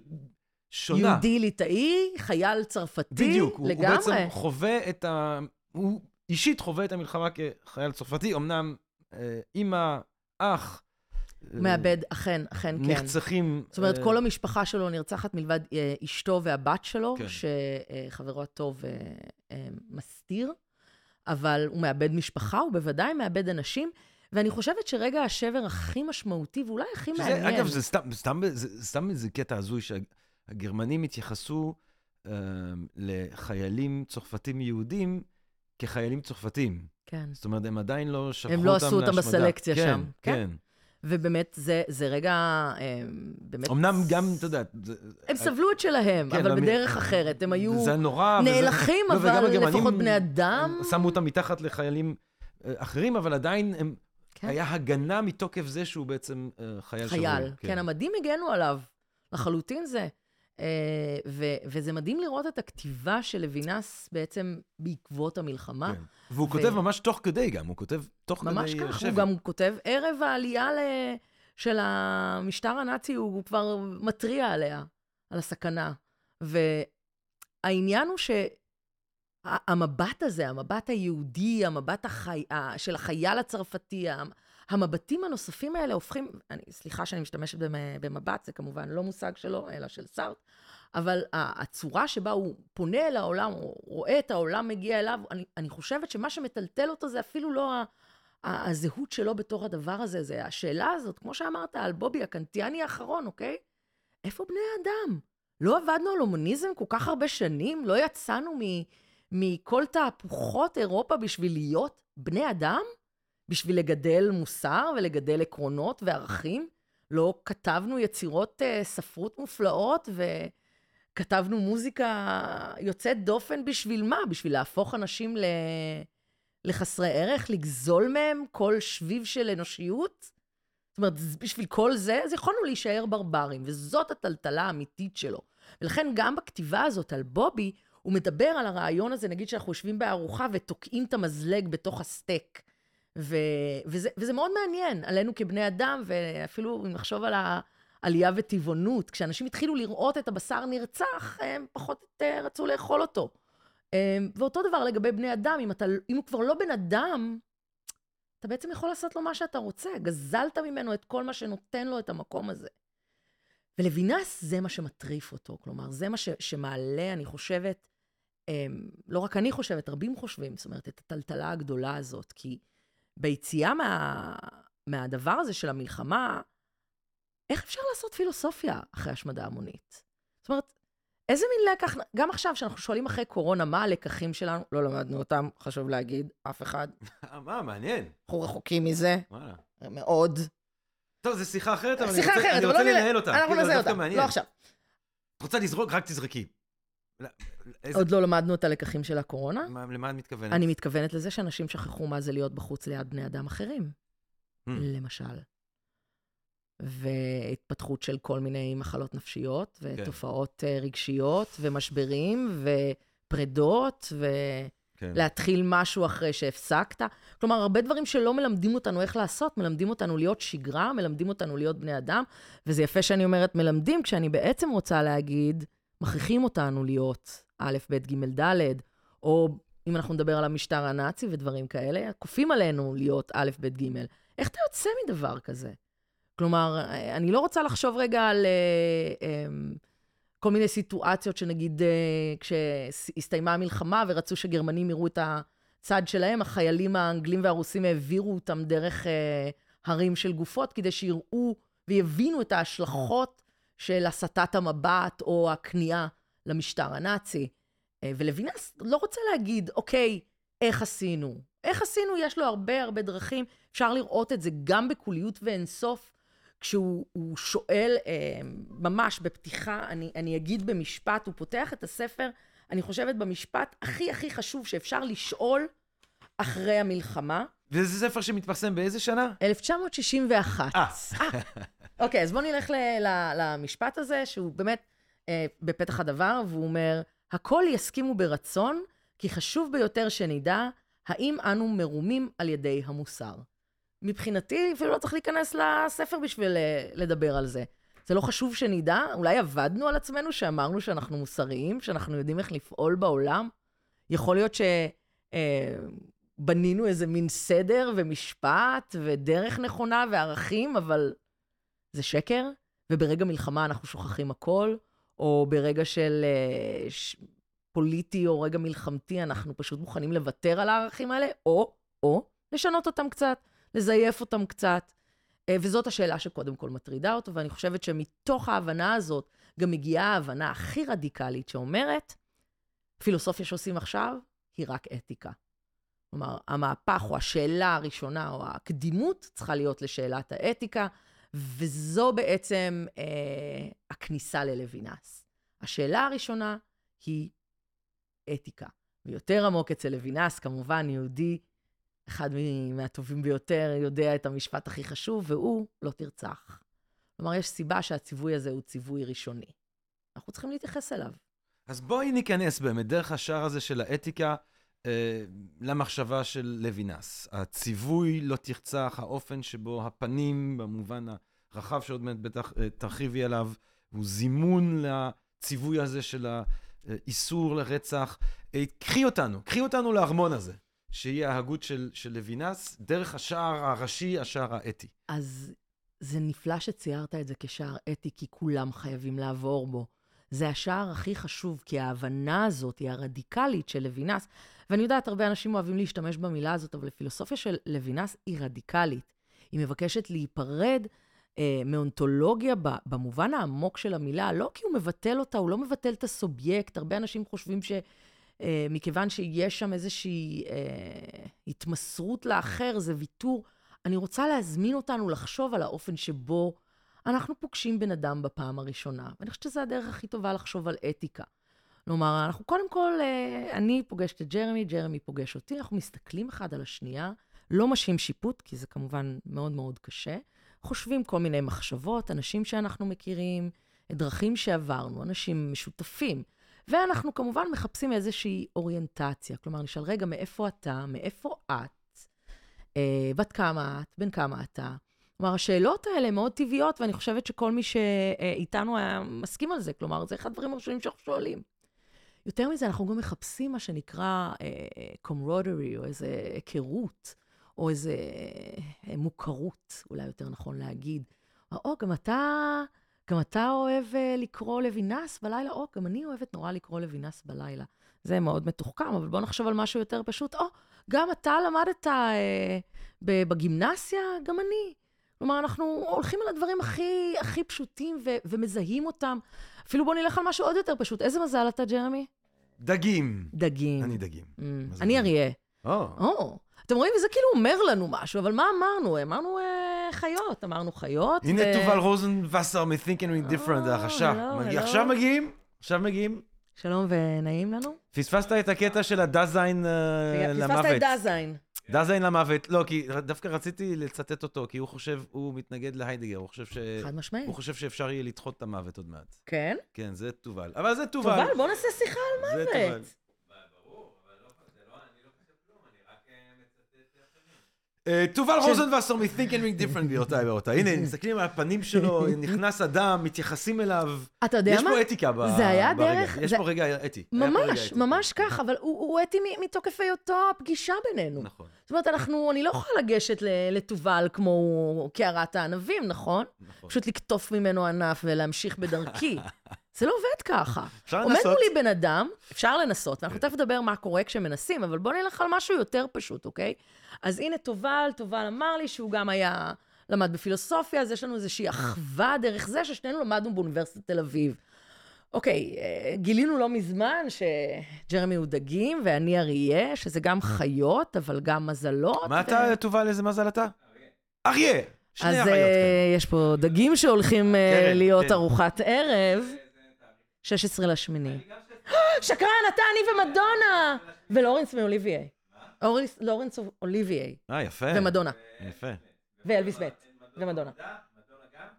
A: שונה.
B: יהודי ליטאי, חייל צרפתי,
A: בדיוק, הוא, הוא
B: לגמרי.
A: בעצם חווה את ה... הוא אישית חווה את המלחמה כחייל צרפתי, אמנם אה, אימא, אח, אה,
B: מאבד, אכן, אכן כן.
A: נחצחים.
B: זאת אומרת,
A: אה,
B: כל המשפחה שלו נרצחת מלבד אה, אשתו והבת שלו,
A: כן.
B: שחברו הטוב מסתיר, אבל הוא מאבד משפחה, הוא בוודאי מאבד אנשים, ואני חושבת שרגע השבר הכי משמעותי, ואולי הכי
A: שזה,
B: מעניין...
A: אגב, זה סתם, סתם, זה, סתם איזה קטע הזוי שהגרמנים התייחסו אה, לחיילים צרפתים יהודים כחיילים צרפתים.
B: כן.
A: זאת אומרת, הם עדיין לא שלחו אותם
B: הם לא עשו אותם
A: להשמדה.
B: בסלקציה
A: כן,
B: שם. כן.
A: כן.
B: ובאמת, זה, זה רגע, אה, באמת...
A: אמנם גם, אתה יודע... זה-
B: הם סבלו את שלהם,
A: כן,
B: אבל
A: לא,
B: בדרך אחרת. הם היו
A: זה נורא. וזה-
B: נאלחים,
A: לא, וגם
B: אבל
A: הגרמנים,
B: לפחות בני אדם.
A: שמו אותם מתחת לחיילים אה, אחרים, אבל עדיין הם,
B: כן.
A: היה הגנה מתוקף זה שהוא בעצם אה, חייל שבוי.
B: חייל. כן, המדים הגנו עליו. לחלוטין זה. אה, ו- וזה מדהים לראות את הכתיבה של לוינס בעצם בעקבות המלחמה.
A: כן. והוא
B: ו-
A: כותב ממש תוך כדי גם, הוא כותב תוך
B: ממש
A: כדי
B: כך,
A: שבי.
B: הוא גם כותב, ערב העלייה ל- של המשטר הנאצי, הוא הוא כבר מתריע עליה, על הסכנה. והעניין הוא שהמבט הזה, המבט היהודי, המבט החי... של החייל הצרפתי, המבטים הנוספים האלה הופכים, אני, סליחה שאני משתמשת במ- במבט, זה כמובן לא מושג שלו, אלא של סארט, אבל הצורה שבה הוא פונה אל העולם, הוא רואה את העולם מגיע אליו, אני, אני חושבת שמה שמטלטל אותו זה אפילו לא ה- ה- הזהות שלו בתור הדבר הזה, זה השאלה הזאת, כמו שאמרת, על בובי הקנטיאני האחרון, אוקיי? איפה בני האדם? לא עבדנו על הומניזם כל כך הרבה שנים? לא יצאנו מ- מכל תהפוכות אירופה בשביל להיות בני אדם? בשביל לגדל מוסר ולגדל עקרונות וערכים? לא כתבנו יצירות uh, ספרות מופלאות וכתבנו מוזיקה יוצאת דופן בשביל מה? בשביל להפוך אנשים ל... לחסרי ערך? לגזול מהם כל שביב של אנושיות? זאת אומרת, בשביל כל זה, אז יכולנו להישאר ברברים, וזאת הטלטלה האמיתית שלו. ולכן גם בכתיבה הזאת על בובי, הוא מדבר על הרעיון הזה, נגיד שאנחנו יושבים בארוחה ותוקעים את המזלג בתוך הסטייק. ו- וזה, וזה מאוד מעניין עלינו כבני אדם, ואפילו אם נחשוב על העלייה וטבעונות, כשאנשים התחילו לראות את הבשר נרצח, הם פחות אה, רצו לאכול אותו. אה, ואותו דבר לגבי בני אדם, אם, אתה, אם הוא כבר לא בן אדם, אתה בעצם יכול לעשות לו מה שאתה רוצה. גזלת ממנו את כל מה שנותן לו את המקום הזה. ולוינס זה מה שמטריף אותו, כלומר, זה מה ש, שמעלה, אני חושבת, לא רק אני חושבת, רבים חושבים, זאת אומרת, את הטלטלה הגדולה הזאת, כי ביציאה מה, מהדבר הזה של המלחמה, איך אפשר לעשות פילוסופיה אחרי השמדה המונית? זאת אומרת, איזה מין לקח, גם עכשיו, כשאנחנו שואלים אחרי קורונה, מה הלקחים שלנו, לא למדנו אותם, חשוב להגיד, אף אחד.
A: מה, מעניין.
B: אנחנו רחוקים מזה,
A: וואלה.
B: מאוד.
A: טוב, זו שיחה אחרת, אבל אני רוצה-
B: אחרת,
A: אני
B: אבל
A: רוצה
B: לא
A: לנהל אותה.
B: אנחנו
A: כאילו,
B: נעשה
A: דווקא
B: אותה. לא עכשיו.
A: את רוצה לזרוק, רק תזרקי. איזה-
B: עוד לא למדנו את הלקחים של הקורונה.
A: מה- למה את מתכוונת?
B: אני מתכוונת לזה שאנשים שכחו מה זה להיות בחוץ ליד בני אדם אחרים,
A: Hmm.
B: למשל. והתפתחות של כל מיני מחלות נפשיות, ותופעות אה, רגשיות, ומשברים, ופרדות,
A: כן.
B: ולהתחיל משהו אחרי שהפסקת. כלומר, הרבה דברים שלא מלמדים אותנו איך לעשות, מלמדים אותנו להיות שגרה, מלמדים אותנו להיות בני אדם, וזה יפה שאני אומרת מלמדים, כשאני בעצם רוצה להגיד, מכריחים אותנו להיות א', ב', ג', ד', או אם אנחנו נדבר על המשטר הנאצי ודברים כאלה, כופים עלינו להיות א', ב', ג'. איך אתה יוצא מדבר כזה? כלומר, אני לא רוצה לחשוב רגע על אה, אה, כל מיני סיטואציות שנגיד אה, כשהסתיימה המלחמה ורצו שגרמנים יראו את הצד שלהם, החיילים האנגלים והרוסים העבירו אותם דרך אה, הרים של גופות כדי שיראו ויבינו את ההשלכות של הסטת המבט או הכניעה למשטר הנאצי. אה, ולוינס לא רוצה להגיד, אוקיי, איך עשינו? איך עשינו? יש לו הרבה הרבה דרכים. אפשר לראות את זה גם בקוליות ואינסוף, כשהוא הוא שואל, אה, ממש בפתיחה, אני, אני אגיד במשפט, הוא פותח את הספר, אני חושבת במשפט הכי הכי חשוב שאפשר לשאול אחרי המלחמה,
A: וזה ספר שמתפרסם באיזה שנה?
B: 1961.
A: אה.
B: אוקיי, אז בואו נלך ל- ל- למשפט הזה, שהוא באמת אה, בפתח הדבר, והוא אומר, הכל יסכימו ברצון, כי חשוב ביותר שנדע האם אנו מרומים על ידי המוסר. מבחינתי, אפילו לא צריך להיכנס לספר בשביל אה, לדבר על זה. זה לא חשוב שנדע? אולי עבדנו על עצמנו שאמרנו שאנחנו מוסריים, שאנחנו יודעים איך לפעול בעולם? יכול להיות שבנינו איזה מין סדר ומשפט ודרך נכונה וערכים, אבל זה שקר, וברגע מלחמה אנחנו שוכחים הכל, או ברגע של אה, ש... פוליטי או רגע מלחמתי, אנחנו פשוט מוכנים לוותר על הערכים האלה, או, או לשנות אותם קצת, לזייף אותם קצת. אה, וזאת השאלה שקודם כל מטרידה אותו, ואני חושבת שמתוך ההבנה הזאת גם מגיעה ההבנה הכי רדיקלית שאומרת, פילוסופיה שעושים עכשיו היא רק אתיקה. כלומר, המהפך או השאלה הראשונה או הקדימות צריכה להיות לשאלת האתיקה, וזו בעצם אה, הכניסה ללוינס. השאלה הראשונה היא אתיקה. ויותר עמוק אצל לוינס, כמובן, יהודי, אחד מהטובים ביותר, יודע את המשפט הכי חשוב, והוא לא תרצח. כלומר, יש סיבה שהציווי הזה הוא ציווי ראשוני. אנחנו צריכים להתייחס אליו.
A: אז בואי ניכנס באמת, דרך השער הזה של האתיקה, למחשבה של לוינס. הציווי לא תרצח, האופן שבו הפנים, במובן הרחב שעוד מעט בטח אה, תרחיבי עליו, הוא זימון לציווי הזה של האיסור לרצח. אה, קחי אותנו, קחי אותנו לארמון הזה, שהיא ההגות של, של לוינס, דרך השער הראשי, השער האתי.
B: אז זה נפלא שציירת את זה כשער אתי, כי כולם חייבים לעבור בו. זה השער הכי חשוב, כי ההבנה הזאת היא הרדיקלית של לוינס. ואני יודעת, הרבה אנשים אוהבים להשתמש במילה הזאת, אבל הפילוסופיה של לוינס היא רדיקלית. היא מבקשת להיפרד אה, מאונתולוגיה במובן העמוק של המילה, לא כי הוא מבטל אותה, הוא לא מבטל את הסובייקט. הרבה אנשים חושבים שמכיוון שיש שם איזושהי אה, התמסרות לאחר, זה ויתור. אני רוצה להזמין אותנו לחשוב על האופן שבו אנחנו פוגשים בן אדם בפעם הראשונה. ואני חושבת שזו הדרך הכי טובה לחשוב על אתיקה. כלומר, אנחנו קודם כל, אה, אני פוגשת את ג'רמי, ג'רמי פוגש אותי, אנחנו מסתכלים אחד על השנייה, לא משהים שיפוט, כי זה כמובן מאוד מאוד קשה. חושבים כל מיני מחשבות, אנשים שאנחנו מכירים, דרכים שעברנו, אנשים משותפים. ואנחנו כמובן מחפשים איזושהי אוריינטציה. כלומר, נשאל, רגע, מאיפה אתה? מאיפה את? אה, בת כמה את? בן כמה אתה? כלומר, השאלות האלה מאוד טבעיות, ואני חושבת שכל מי שאיתנו היה מסכים על זה. כלומר, זה אחד הדברים הראשונים שאנחנו שואלים. יותר מזה, אנחנו גם מחפשים מה שנקרא קומרודרי, או איזו היכרות, או איזו מוכרות, אולי יותר נכון להגיד. או, גם אתה, גם אתה אוהב uh, לקרוא לוינס בלילה? או, גם אני אוהבת נורא לקרוא לוינס בלילה. זה מאוד מתוחכם, אבל בואו נחשוב על משהו יותר פשוט. או, גם אתה למדת uh, בגימנסיה? גם אני. כלומר, אנחנו הולכים על הדברים הכי, הכי פשוטים ו- ומזהים אותם. אפילו בואו נלך על משהו עוד יותר פשוט. איזה מזל אתה, ג'רמי?
A: דגים.
B: דגים.
A: אני דגים.
B: Mm,
A: זה
B: אני? אריה.
A: או.
B: אתם רואים? זה כאילו אומר לנו משהו, אבל מה אמרנו? אמרנו אה, חיות, אמרנו חיות.
A: הנה
B: ו-
A: תובל רוזנבסר מ-Thinking with Different,
B: אה,
A: החשב.
B: hello,
A: מגיע-
B: hello.
A: עכשיו מגיעים, עכשיו מגיעים
B: שלום ונעים לנו.
A: פספסת את הקטע של הדזיין אה, למוות.
B: פספסת את דזיין.
A: דזיין למוות. לא, כי דווקא רציתי לצטט אותו, כי הוא חושב, הוא מתנגד להיידגר, הוא חושב ש...
B: חד משמעית.
A: הוא חושב שאפשר יהיה לדחות את המוות עוד מעט.
B: כן?
A: כן, זה תובל. אבל זה תובל.
B: תובל, בוא נעשה שיחה על
A: זה
B: מוות.
A: תובל. תובל
B: ש-
A: רוזנבסר מ-Think and Different, גבירותיי ורבותיי. הנה, מסתכלים על הפנים שלו, נכנס אדם, מתייחסים אליו.
B: אתה יודע
A: יש
B: מה?
A: פה אתיקה ב-
B: זה היה
A: ברגע.
B: דרך-
A: יש פה רגע אתי.
B: ממש. ממש כך, אבל הוא אתי מתוקף היותו הפגישה בינינו.
A: נכון,
B: זאת אומרת, אנחנו, אני לא יכולה לגשת לתובל כמו קערת הענבים, נכון?
A: נכון.
B: פשוט לקטוף ממנו ענף ולהמשיך בדרכי. זה לא עובד ככה.
A: אפשר
B: עומד
A: לנסות.
B: מולי בן אדם, אפשר לנסות, ואנחנו תכף נדבר מה קורה כשמנסים, אבל בואו נלך על משהו יותר פשוט, אוקיי? אז הנה, תובל, תובל אמר לי שהוא גם היה, למד בפילוסופיה, אז יש לנו איזושהי אחווה דרך זה ששנינו למדנו באוניברסיטת תל אביב. אוקיי, אה, גילינו לא מזמן שג'רמי הוא דגים ואני אריה, שזה גם חיות, אבל גם מזלות.
A: מה
B: ו-
A: אתה, תובל, איזה מזל אתה? אריה! שני
B: אז אה,
A: כאלה.
B: יש פה דגים שהולכים אה,
A: קרן,
B: להיות
A: כן.
B: ארוחת ערב. 16 לשמיני. שקרן, אתה, אני ומדונה! ולורנס מאוליביי. לורנס אוליביי.
A: אה, יפה.
B: ומדונה.
A: יפה.
B: ואלוויס מת. ומדונה.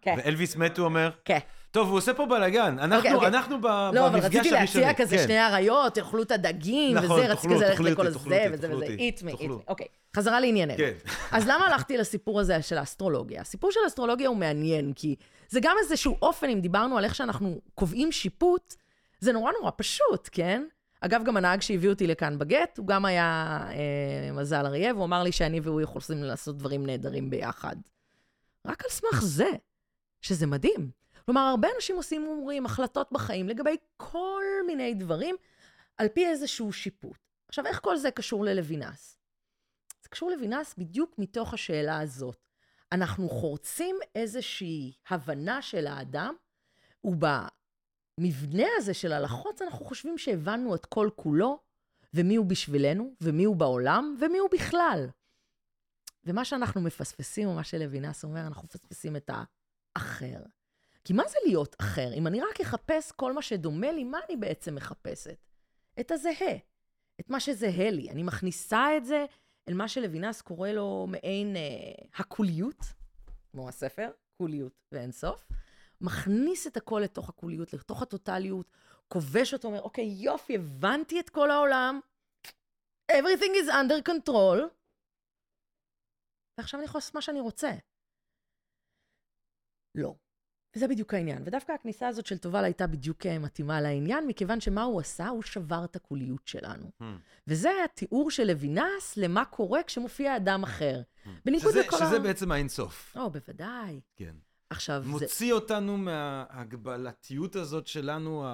B: כן,
A: ואלוויס מת, הוא אומר.
B: כן.
A: טוב, הוא עושה פה בלאגן. אנחנו
B: אוקיי.
A: אנחנו ב-
B: לא, אבל
A: במפגש
B: רציתי
A: הראשוני.
B: להציע כזה
A: כן.
B: שני אריות, תאכלו את הדגים,
A: נכון,
B: וזה, רציתי כזה ללכת לכל הזה, וזה וזה.
A: אותי,
B: eat me, eat me. אוקיי, חזרה לענייננו.
A: כן.
B: אז למה הלכתי לסיפור הזה של האסטרולוגיה? הסיפור של האסטרולוגיה הוא מעניין, כי זה גם איזשהו אופן, אם דיברנו על איך שאנחנו קובעים שיפוט, זה נורא נורא פשוט, כן? אגב, גם הנהג שהביא אותי לכאן בגט, הוא גם היה אה, מזל אריה, והוא אמר לי שאני והוא יכולים לעשות דברים נהדרים ביחד. רק על סמך זה, שזה מדהים. כלומר, הרבה אנשים עושים הימורים, החלטות בחיים לגבי כל מיני דברים, על פי איזשהו שיפוט. עכשיו, איך כל זה קשור ללוינס? זה קשור לוינס בדיוק מתוך השאלה הזאת. אנחנו חורצים איזושהי הבנה של האדם, ובמבנה הזה של הלחוץ אנחנו חושבים שהבנו את כל כולו, ומי הוא בשבילנו, ומי הוא בעולם, ומי הוא בכלל. ומה שאנחנו מפספסים, או מה שלוינס אומר, אנחנו מפספסים את האחר. כי מה זה להיות אחר? אם אני רק אחפש כל מה שדומה לי, מה אני בעצם מחפשת? את הזהה. את מה שזהה לי. אני מכניסה את זה אל מה שלוינס קורא לו מעין אה, הקוליות, כמו הספר, קוליות ואין סוף. מכניס את הכל לתוך הקוליות, לתוך הטוטליות, כובש אותו, אומר, אוקיי, יופי, הבנתי את כל העולם, everything is under control, ועכשיו אני יכול לעשות מה שאני רוצה. לא. וזה בדיוק העניין. ודווקא הכניסה הזאת של תובל הייתה בדיוק אה, מתאימה לעניין, מכיוון שמה הוא עשה? הוא שבר את הקוליות שלנו.
A: Hmm.
B: וזה התיאור של לוינס למה קורה כשמופיע אדם אחר. בניגוד
A: שזה-
B: לכל
A: שזה
B: ה...
A: בעצם האינסוף.
B: או, בוודאי.
A: כן.
B: עכשיו, זה...
A: מוציא אותנו מההגבלתיות הזאת שלנו,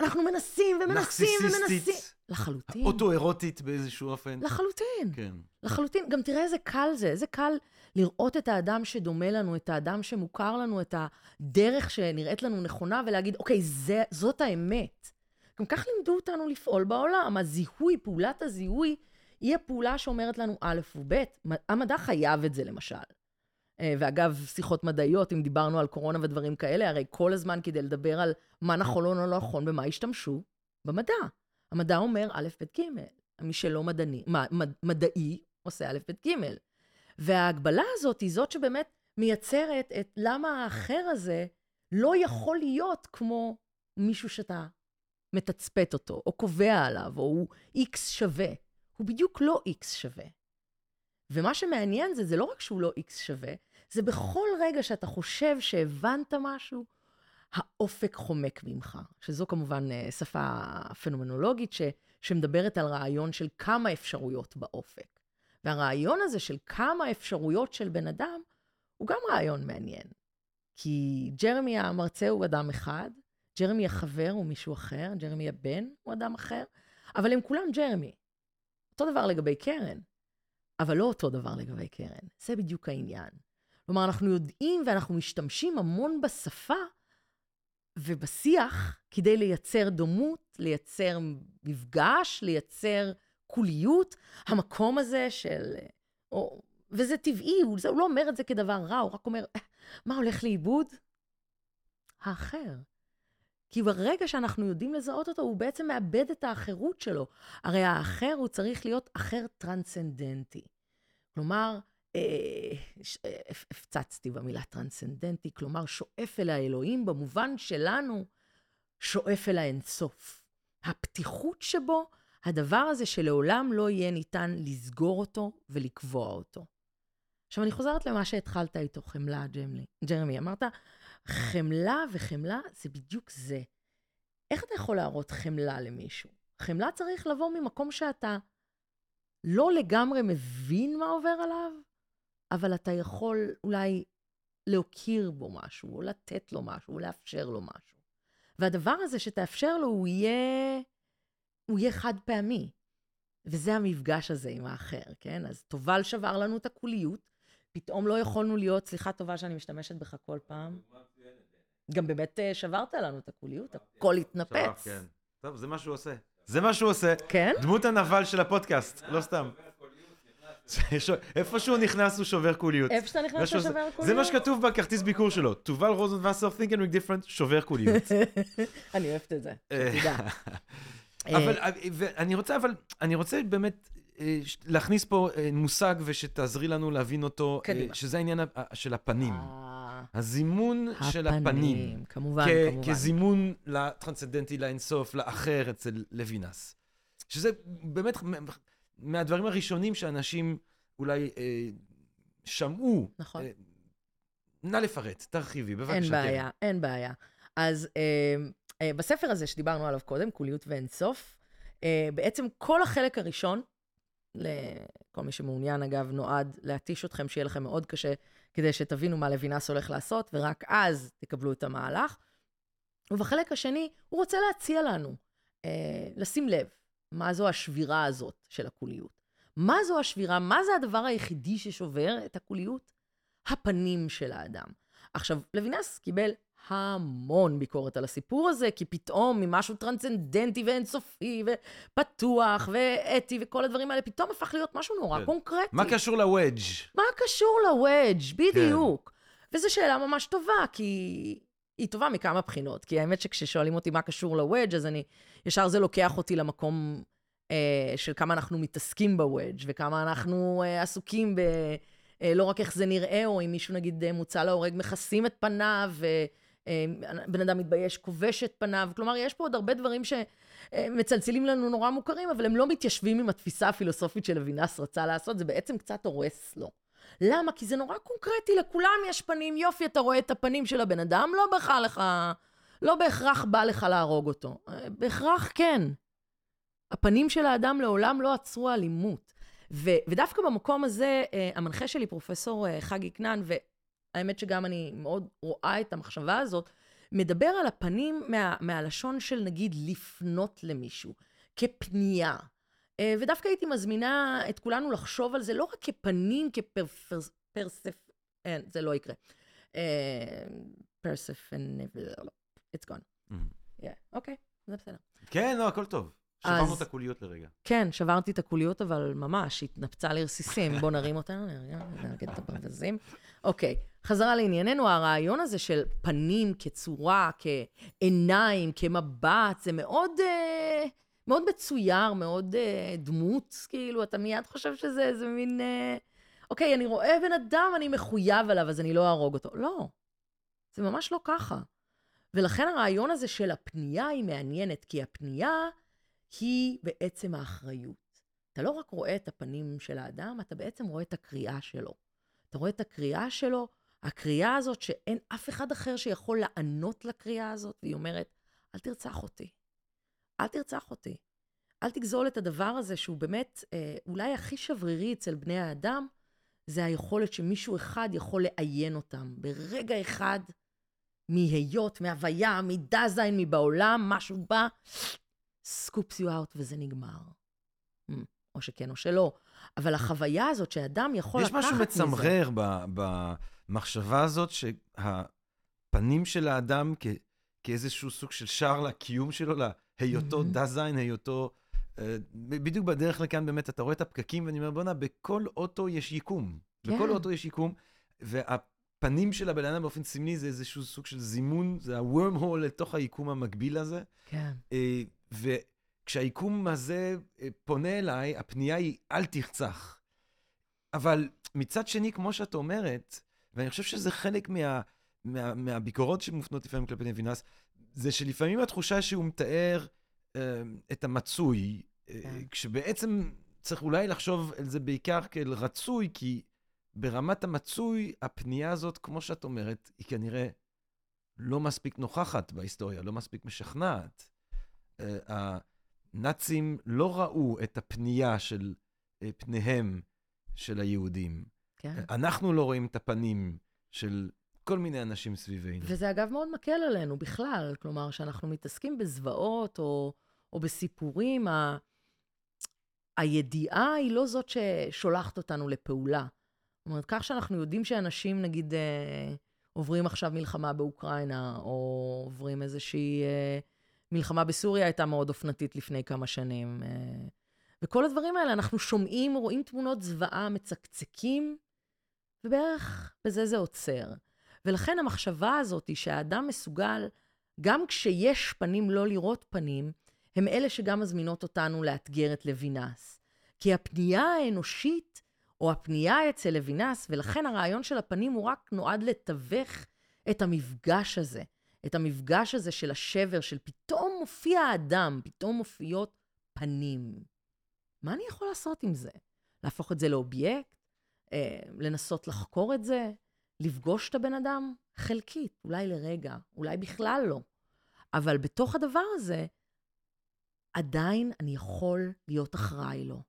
B: אנחנו מנסים ומנסים ומנסים. לחלוטין.
A: האוטו-אירוטית באיזשהו אופן.
B: לחלוטין.
A: כן.
B: לחלוטין. גם תראה איזה קל זה, איזה קל לראות את האדם שדומה לנו, את האדם שמוכר לנו, את הדרך שנראית לנו נכונה, ולהגיד, אוקיי, זה, זאת האמת. גם כך לימדו אותנו לפעול בעולם. הזיהוי, פעולת הזיהוי, היא הפעולה שאומרת לנו א' וב'. המדע חייב את זה, למשל. אה, ואגב, שיחות מדעיות, אם דיברנו על קורונה ודברים כאלה, הרי כל הזמן כדי לדבר על מה נכון או לא נכון, במה השתמשו? במדע. המדע אומר א', ב', ג'. מי שלא מדעני, מד, מדעי עושה א', ב', ג'. וההגבלה הזאת היא זאת שבאמת מייצרת את למה האחר הזה לא יכול להיות כמו מישהו שאתה מתצפת אותו, או קובע עליו, או הוא איקס שווה. הוא בדיוק לא איקס שווה. ומה שמעניין זה, זה לא רק שהוא לא איקס שווה, זה בכל רגע שאתה חושב שהבנת משהו, האופק חומק ממך. שזו כמובן אה, שפה פנומנולוגית ש, שמדברת על רעיון של כמה אפשרויות באופק. והרעיון הזה של כמה אפשרויות של בן אדם, הוא גם רעיון מעניין. כי ג'רמי המרצה הוא אדם אחד, ג'רמי החבר הוא מישהו אחר, ג'רמי הבן הוא אדם אחר, אבל הם כולם ג'רמי. אותו דבר לגבי קרן, אבל לא אותו דבר לגבי קרן. זה בדיוק העניין. כלומר, אנחנו יודעים ואנחנו משתמשים המון בשפה ובשיח כדי לייצר דומות, לייצר מפגש, לייצר קוליות. המקום הזה של... או, וזה טבעי, הוא, זה, הוא לא אומר את זה כדבר רע, הוא רק אומר, "אה, מה הולך לאיבוד? האחר. כי ברגע שאנחנו יודעים לזהות אותו, הוא בעצם מאבד את האחרות שלו. הרי האחר הוא צריך להיות אחר טרנסצנדנטי. כלומר, אה, אה, הפצצתי במילה טרנסצנדנטי, כלומר, שואף אל האלוהים במובן שלנו, שואף אל האינסוף. הפתיחות שבו, הדבר הזה שלעולם לא יהיה ניתן לסגור אותו ולקבוע אותו. עכשיו, אני חוזרת למה שהתחלת איתו, חמלה, ג'רמי. ג'רמי, אמרת, חמלה וחמלה זה בדיוק זה. איך אתה יכול להראות חמלה למישהו? חמלה צריך לבוא ממקום שאתה לא לגמרי מבין מה עובר עליו, אבל אתה יכול אולי להוקיר בו משהו, או לתת לו משהו, או לאפשר לו משהו. והדבר הזה שתאפשר לו, הוא יהיה, הוא יהיה חד פעמי. וזה המפגש הזה עם האחר, כן? אז תובל שבר לנו את הקוליות, פתאום לא יכולנו להיות, סליחה טובה שאני משתמשת בך כל פעם. גם באמת אה, שברת לנו את הקוליות, הכל התנפץ.
A: כן. טוב, זה מה שהוא עושה. זה מה שהוא עושה.
B: כן?
A: דמות הנבל של הפודקאסט, לא סתם. איפה שהוא נכנס הוא שובר קוליות.
B: איפה שאתה נכנס
A: זה שהוא-
B: לשובר קוליות.
A: זה מה שכתוב בכרטיס ביקור שלו. תובל רוזנבסר, think and make different, שובר קוליות.
B: אני אוהבת את זה,
A: אה,
B: תדע.
A: אבל אה, ואני רוצה, אבל אני רוצה באמת אה, להכניס פה אה, מושג ושתעזרי לנו להבין אותו, אה,
B: קדימה.
A: שזה העניין של הפנים.
B: אה,
A: הזימון של הפנים.
B: כמובן,
A: כ-
B: כמובן.
A: כזימון לטרנסצנדנטי, לאינסוף, לאחר אצל לוינס. שזה באמת מהדברים הראשונים שאנשים אולי אה, שמעו.
B: נכון.
A: אה, נא לפרט, תרחיבי, בבקשה.
B: אין
A: קרן.
B: בעיה, אין בעיה. אז אה, אה, בספר הזה שדיברנו עליו קודם, קוליות ואינסוף, אה, בעצם כל החלק הראשון, לכל מי שמעוניין אגב, נועד להתיש אתכם, שיהיה לכם מאוד קשה, כדי שתבינו מה לוינס הולך לעשות, ורק אז תקבלו את המהלך. ובחלק השני, הוא רוצה להציע לנו, אה, לשים לב, מה זו השבירה הזאת של הקוליות. מה זו השבירה? מה זה הדבר היחידי ששובר את הקוליות? הפנים של האדם. עכשיו, לוינס קיבל המון ביקורת על הסיפור הזה, כי פתאום ממשהו טרנסצנדנטי ואינסופי ופתוח ואתי וכל הדברים האלה, פתאום הפך להיות משהו נורא
A: כן.
B: קונקרטי.
A: מה קשור לוודג'?
B: מה קשור לוודג'? בדיוק. כן. וזו שאלה ממש טובה, כי היא טובה מכמה בחינות. כי האמת שכששואלים אותי מה קשור לוודג', אז אני, ישר זה לוקח אותי למקום אה, של כמה אנחנו מתעסקים בוודג', וכמה אנחנו אה, עסוקים ב... אה, לא רק איך זה נראה, או אם מישהו נגיד אה, מוצא להורג, מכסים את פניו, ובן אדם מתבייש, כובש את פניו. כלומר, יש פה עוד הרבה דברים שמצלצלים לנו נורא מוכרים, אבל הם לא מתיישבים עם התפיסה הפילוסופית שלוינס רצה לעשות, זה בעצם קצת הורס לו. למה? כי זה נורא קונקרטי, לכולם יש פנים, יופי, אתה רואה את הפנים של הבן אדם, לא בא לך, לא בהכרח בא לך להרוג אותו. אה, בהכרח כן. הפנים של האדם לעולם לא עצרו אלימות. ו- ודווקא במקום הזה, אה, המנחה שלי, פרופסור אה, חגי כנען, והאמת שגם אני מאוד רואה את המחשבה הזאת, מדבר על הפנים מה, מהלשון של נגיד לפנות למישהו, כפנייה. אה, ודווקא הייתי מזמינה את כולנו לחשוב על זה לא רק כפנים, כפרסף... אין, זה לא יקרה. פרספן... It's gone. Yeah, אוקיי, זה בסדר.
A: כן, לא, הכל טוב. שברנו את הקוליות לרגע.
B: כן, שברתי את הקוליות, אבל ממש, התנפצה לרסיסים. בואו נרים אותה, נארגן את הברווזים. אוקיי, חזרה לענייננו, הרעיון הזה של פנים כצורה, כעיניים, כמבט, זה מאוד, אה, מאוד מצויר, מאוד אה, דמות, כאילו, אתה מיד חושב שזה איזה מין... אה, אוקיי, אני רואה בן אדם, אני מחויב עליו, אז אני לא אהרוג אותו. לא, זה ממש לא ככה. ולכן הרעיון הזה של הפנייה היא מעניינת, כי הפנייה היא בעצם האחריות. אתה לא רק רואה את הפנים של האדם, אתה בעצם רואה את הקריאה שלו. אתה רואה את הקריאה שלו, הקריאה הזאת שאין אף אחד אחר שיכול לענות לקריאה הזאת, והיא אומרת, אל תרצח אותי. אל תרצח אותי. אל תגזול את הדבר הזה שהוא באמת אה, אולי הכי שברירי אצל בני האדם, זה היכולת שמישהו אחד יכול לעיין אותם. ברגע אחד, מהיות, מהוויה, מדזיין, מבעולם, משהו בא, סקופס יו אאוט וזה נגמר. Hmm, או שכן או שלא. אבל החוויה הזאת שאדם יכול
A: יש
B: לקחת
A: משהו
B: מזה...
A: מצמרר ב- במחשבה הזאת, שהפנים של האדם כ- כאיזשהו סוג של שער לקיום שלו, להיותו
B: Mhm.
A: דזיין, היותו... אה, בדיוק בדרך לכאן באמת אתה רואה את הפקקים, ואני אומר, בואנה, בכל אוטו יש יקום. בכל
B: כן.
A: אוטו יש יקום, הפנים של הבן אדם באופן סמלי זה איזשהו סוג של זימון, זה ה-worm hole לתוך היקום המקביל הזה.
B: כן.
A: אה, וכשהיקום הזה אה, פונה אליי, הפנייה היא אל תרצח. אבל מצד שני, כמו שאת אומרת, ואני חושב שזה חלק מה, מה, מהביקורות שמופנות לפעמים כלפי נבינס, זה שלפעמים התחושה שהוא מתאר אה, את המצוי, אה,
B: כן.
A: כשבעצם צריך אולי לחשוב על זה בעיקר כאל רצוי, כי ברמת המצוי, הפנייה הזאת, כמו שאת אומרת, היא כנראה לא מספיק נוכחת בהיסטוריה, לא מספיק משכנעת. אה, הנאצים לא ראו את הפנייה של אה, פניהם של היהודים.
B: כן.
A: אנחנו לא רואים את הפנים של כל מיני אנשים סביבנו.
B: וזה אגב מאוד מקל עלינו בכלל, כלומר, שאנחנו מתעסקים בזוועות או, או בסיפורים, ה... הידיעה היא לא זאת ששולחת אותנו לפעולה. זאת אומרת, כך שאנחנו יודעים שאנשים, נגיד, אה, עוברים עכשיו מלחמה באוקראינה, או עוברים איזושהי אה, מלחמה בסוריה, הייתה מאוד אופנתית לפני כמה שנים. אה, וכל הדברים האלה, אנחנו שומעים, רואים תמונות זוועה, מצקצקים, ובערך בזה זה עוצר. ולכן המחשבה הזאת היא שהאדם מסוגל, גם כשיש פנים לא לראות פנים, הם אלה שגם מזמינות אותנו לאתגר את לוינס. כי הפנייה האנושית, או הפנייה אצל לוינס, ולכן הרעיון של הפנים הוא רק נועד לתווך את המפגש הזה. את המפגש הזה של השבר, של פתאום מופיע האדם, פתאום מופיעות פנים. מה אני יכול לעשות עם זה? להפוך את זה לאובייקט? אה, לנסות לחקור את זה? לפגוש את הבן אדם? חלקית, אולי לרגע, אולי בכלל לא. אבל בתוך הדבר הזה, עדיין אני יכול להיות אחראי לו.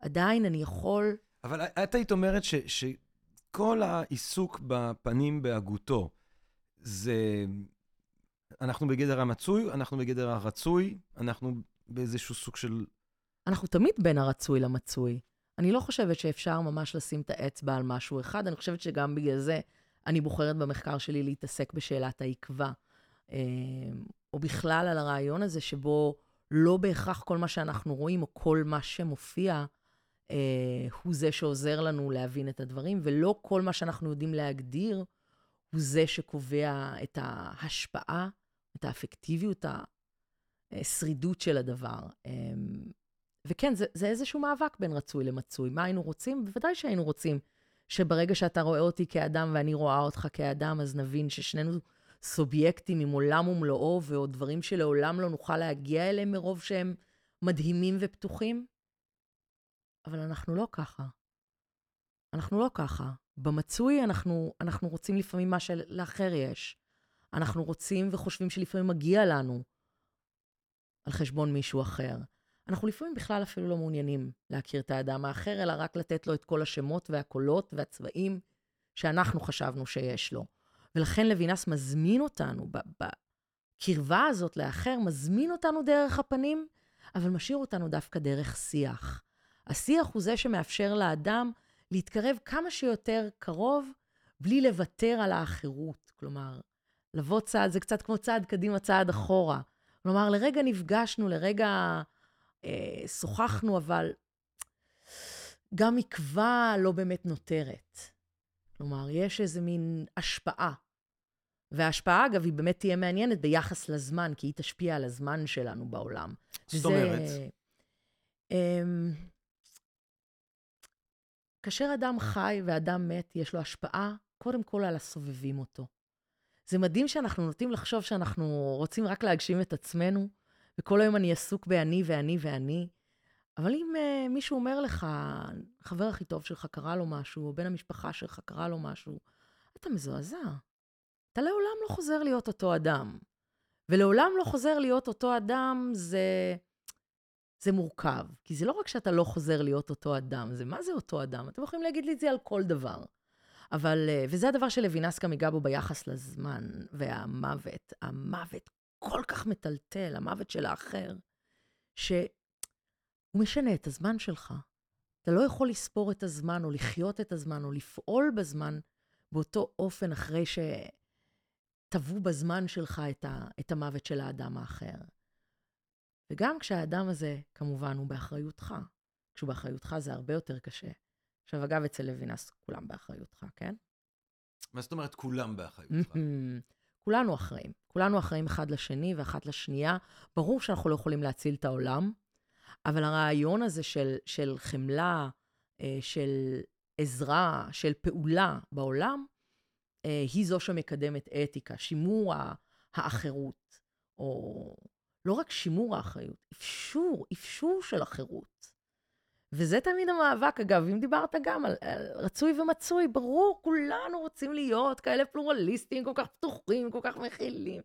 B: עדיין אני יכול...
A: אבל את היית אומרת ש, שכל העיסוק בפנים בהגותו, זה... אנחנו בגדר המצוי, אנחנו בגדר הרצוי, אנחנו באיזשהו סוג של...
B: אנחנו תמיד בין הרצוי למצוי. אני לא חושבת שאפשר ממש לשים את האצבע על משהו אחד, אני חושבת שגם בגלל זה אני בוחרת במחקר שלי להתעסק בשאלת העקבה. אה, או בכלל על הרעיון הזה שבו לא בהכרח כל מה שאנחנו רואים, או כל מה שמופיע, אה, הוא זה שעוזר לנו להבין את הדברים, ולא כל מה שאנחנו יודעים להגדיר הוא זה שקובע את ההשפעה, את האפקטיביות, השרידות של הדבר. אה, וכן, זה, זה איזשהו מאבק בין רצוי למצוי. מה היינו רוצים? בוודאי שהיינו רוצים שברגע שאתה רואה אותי כאדם ואני רואה אותך כאדם, אז נבין ששנינו סובייקטים עם עולם ומלואו, ועוד דברים שלעולם לא נוכל להגיע אליהם מרוב שהם מדהימים ופתוחים. אבל אנחנו לא ככה. אנחנו לא ככה. במצוי אנחנו, אנחנו רוצים לפעמים מה שלאחר יש. אנחנו רוצים וחושבים שלפעמים מגיע לנו על חשבון מישהו אחר. אנחנו לפעמים בכלל אפילו לא מעוניינים להכיר את האדם האחר, אלא רק לתת לו את כל השמות והקולות והצבעים שאנחנו חשבנו שיש לו. ולכן לוינס מזמין אותנו, בקרבה הזאת לאחר, מזמין אותנו דרך הפנים, אבל משאיר אותנו דווקא דרך שיח. השיח הוא זה שמאפשר לאדם להתקרב כמה שיותר קרוב, בלי לוותר על האחרות. כלומר, לבוא צעד, זה קצת כמו צעד קדימה, צעד אחורה. כלומר, לרגע נפגשנו, לרגע אה, שוחחנו, אבל גם עקבה לא באמת נותרת. כלומר, יש איזה מין השפעה. וההשפעה, אגב, היא באמת תהיה מעניינת ביחס לזמן, כי היא תשפיע על הזמן שלנו בעולם.
A: זאת אומרת?
B: אה, כאשר אדם חי ואדם מת, יש לו השפעה קודם כל על הסובבים אותו. זה מדהים שאנחנו נוטים לחשוב שאנחנו רוצים רק להגשים את עצמנו, וכל היום אני עסוק באני ואני ואני. אבל אם uh, מישהו אומר לך, החבר הכי טוב שלך קרה לו משהו, או בן המשפחה שלך קרה לו משהו, אתה מזועזע. אתה לעולם לא חוזר להיות אותו אדם. ולעולם לא חוזר להיות אותו אדם זה, זה מורכב. כי זה לא רק שאתה לא חוזר להיות אותו אדם, זה מה זה אותו אדם? אתם יכולים להגיד לי את זה על כל דבר. אבל, uh, וזה הדבר שלוינס גם ייגע בו ביחס לזמן והמוות. המוות כל כך מטלטל, המוות של האחר, שהוא משנה את הזמן שלך. אתה לא יכול לספור את הזמן, או לחיות את הזמן, או לפעול בזמן באותו אופן אחרי שטבעו בזמן שלך את, ה, את המוות של האדם האחר. וגם כשהאדם הזה, כמובן, הוא באחריותך. כשהוא באחריותך זה הרבה יותר קשה. עכשיו, אגב, אצל לוינס כולם באחריותך, כן?
A: מה זאת אומרת כולם באחריותך?
B: כולנו אחראים. כולנו אחראים אחד לשני ואחת לשנייה. ברור שאנחנו לא יכולים להציל את העולם, אבל הרעיון הזה של, של חמלה, אה, של עזרה, של פעולה בעולם, אה, היא זו שמקדמת אתיקה, שימור האחרות, או לא רק שימור האחריות, אפשור, אפשור של החירות. וזה תמיד המאבק, אגב, אם דיברת גם על, על רצוי ומצוי, ברור, כולנו רוצים להיות כאלה פלורליסטים, כל כך פתוחים, כל כך מכילים.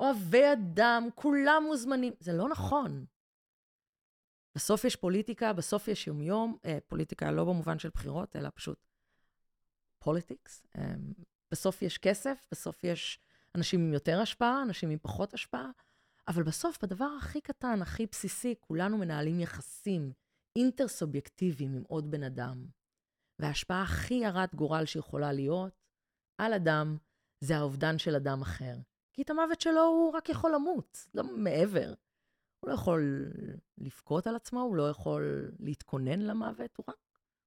B: אוהבי אדם, כולם מוזמנים. זה לא נכון. בסוף יש פוליטיקה, בסוף יש יומיום, אה, פוליטיקה לא במובן של בחירות, אלא פשוט politics. אה, בסוף יש כסף, בסוף יש אנשים עם יותר השפעה, אנשים עם פחות השפעה, אבל בסוף, בדבר הכי קטן, הכי בסיסי, כולנו מנהלים יחסים אינטרסובייקטיביים עם עוד בן אדם. וההשפעה הכי הרת גורל שיכולה להיות על אדם, זה האובדן של אדם אחר. כי את המוות שלו הוא רק יכול למות, לא מעבר. הוא לא יכול לבכות על עצמו, הוא לא יכול להתכונן למוות, הוא רק,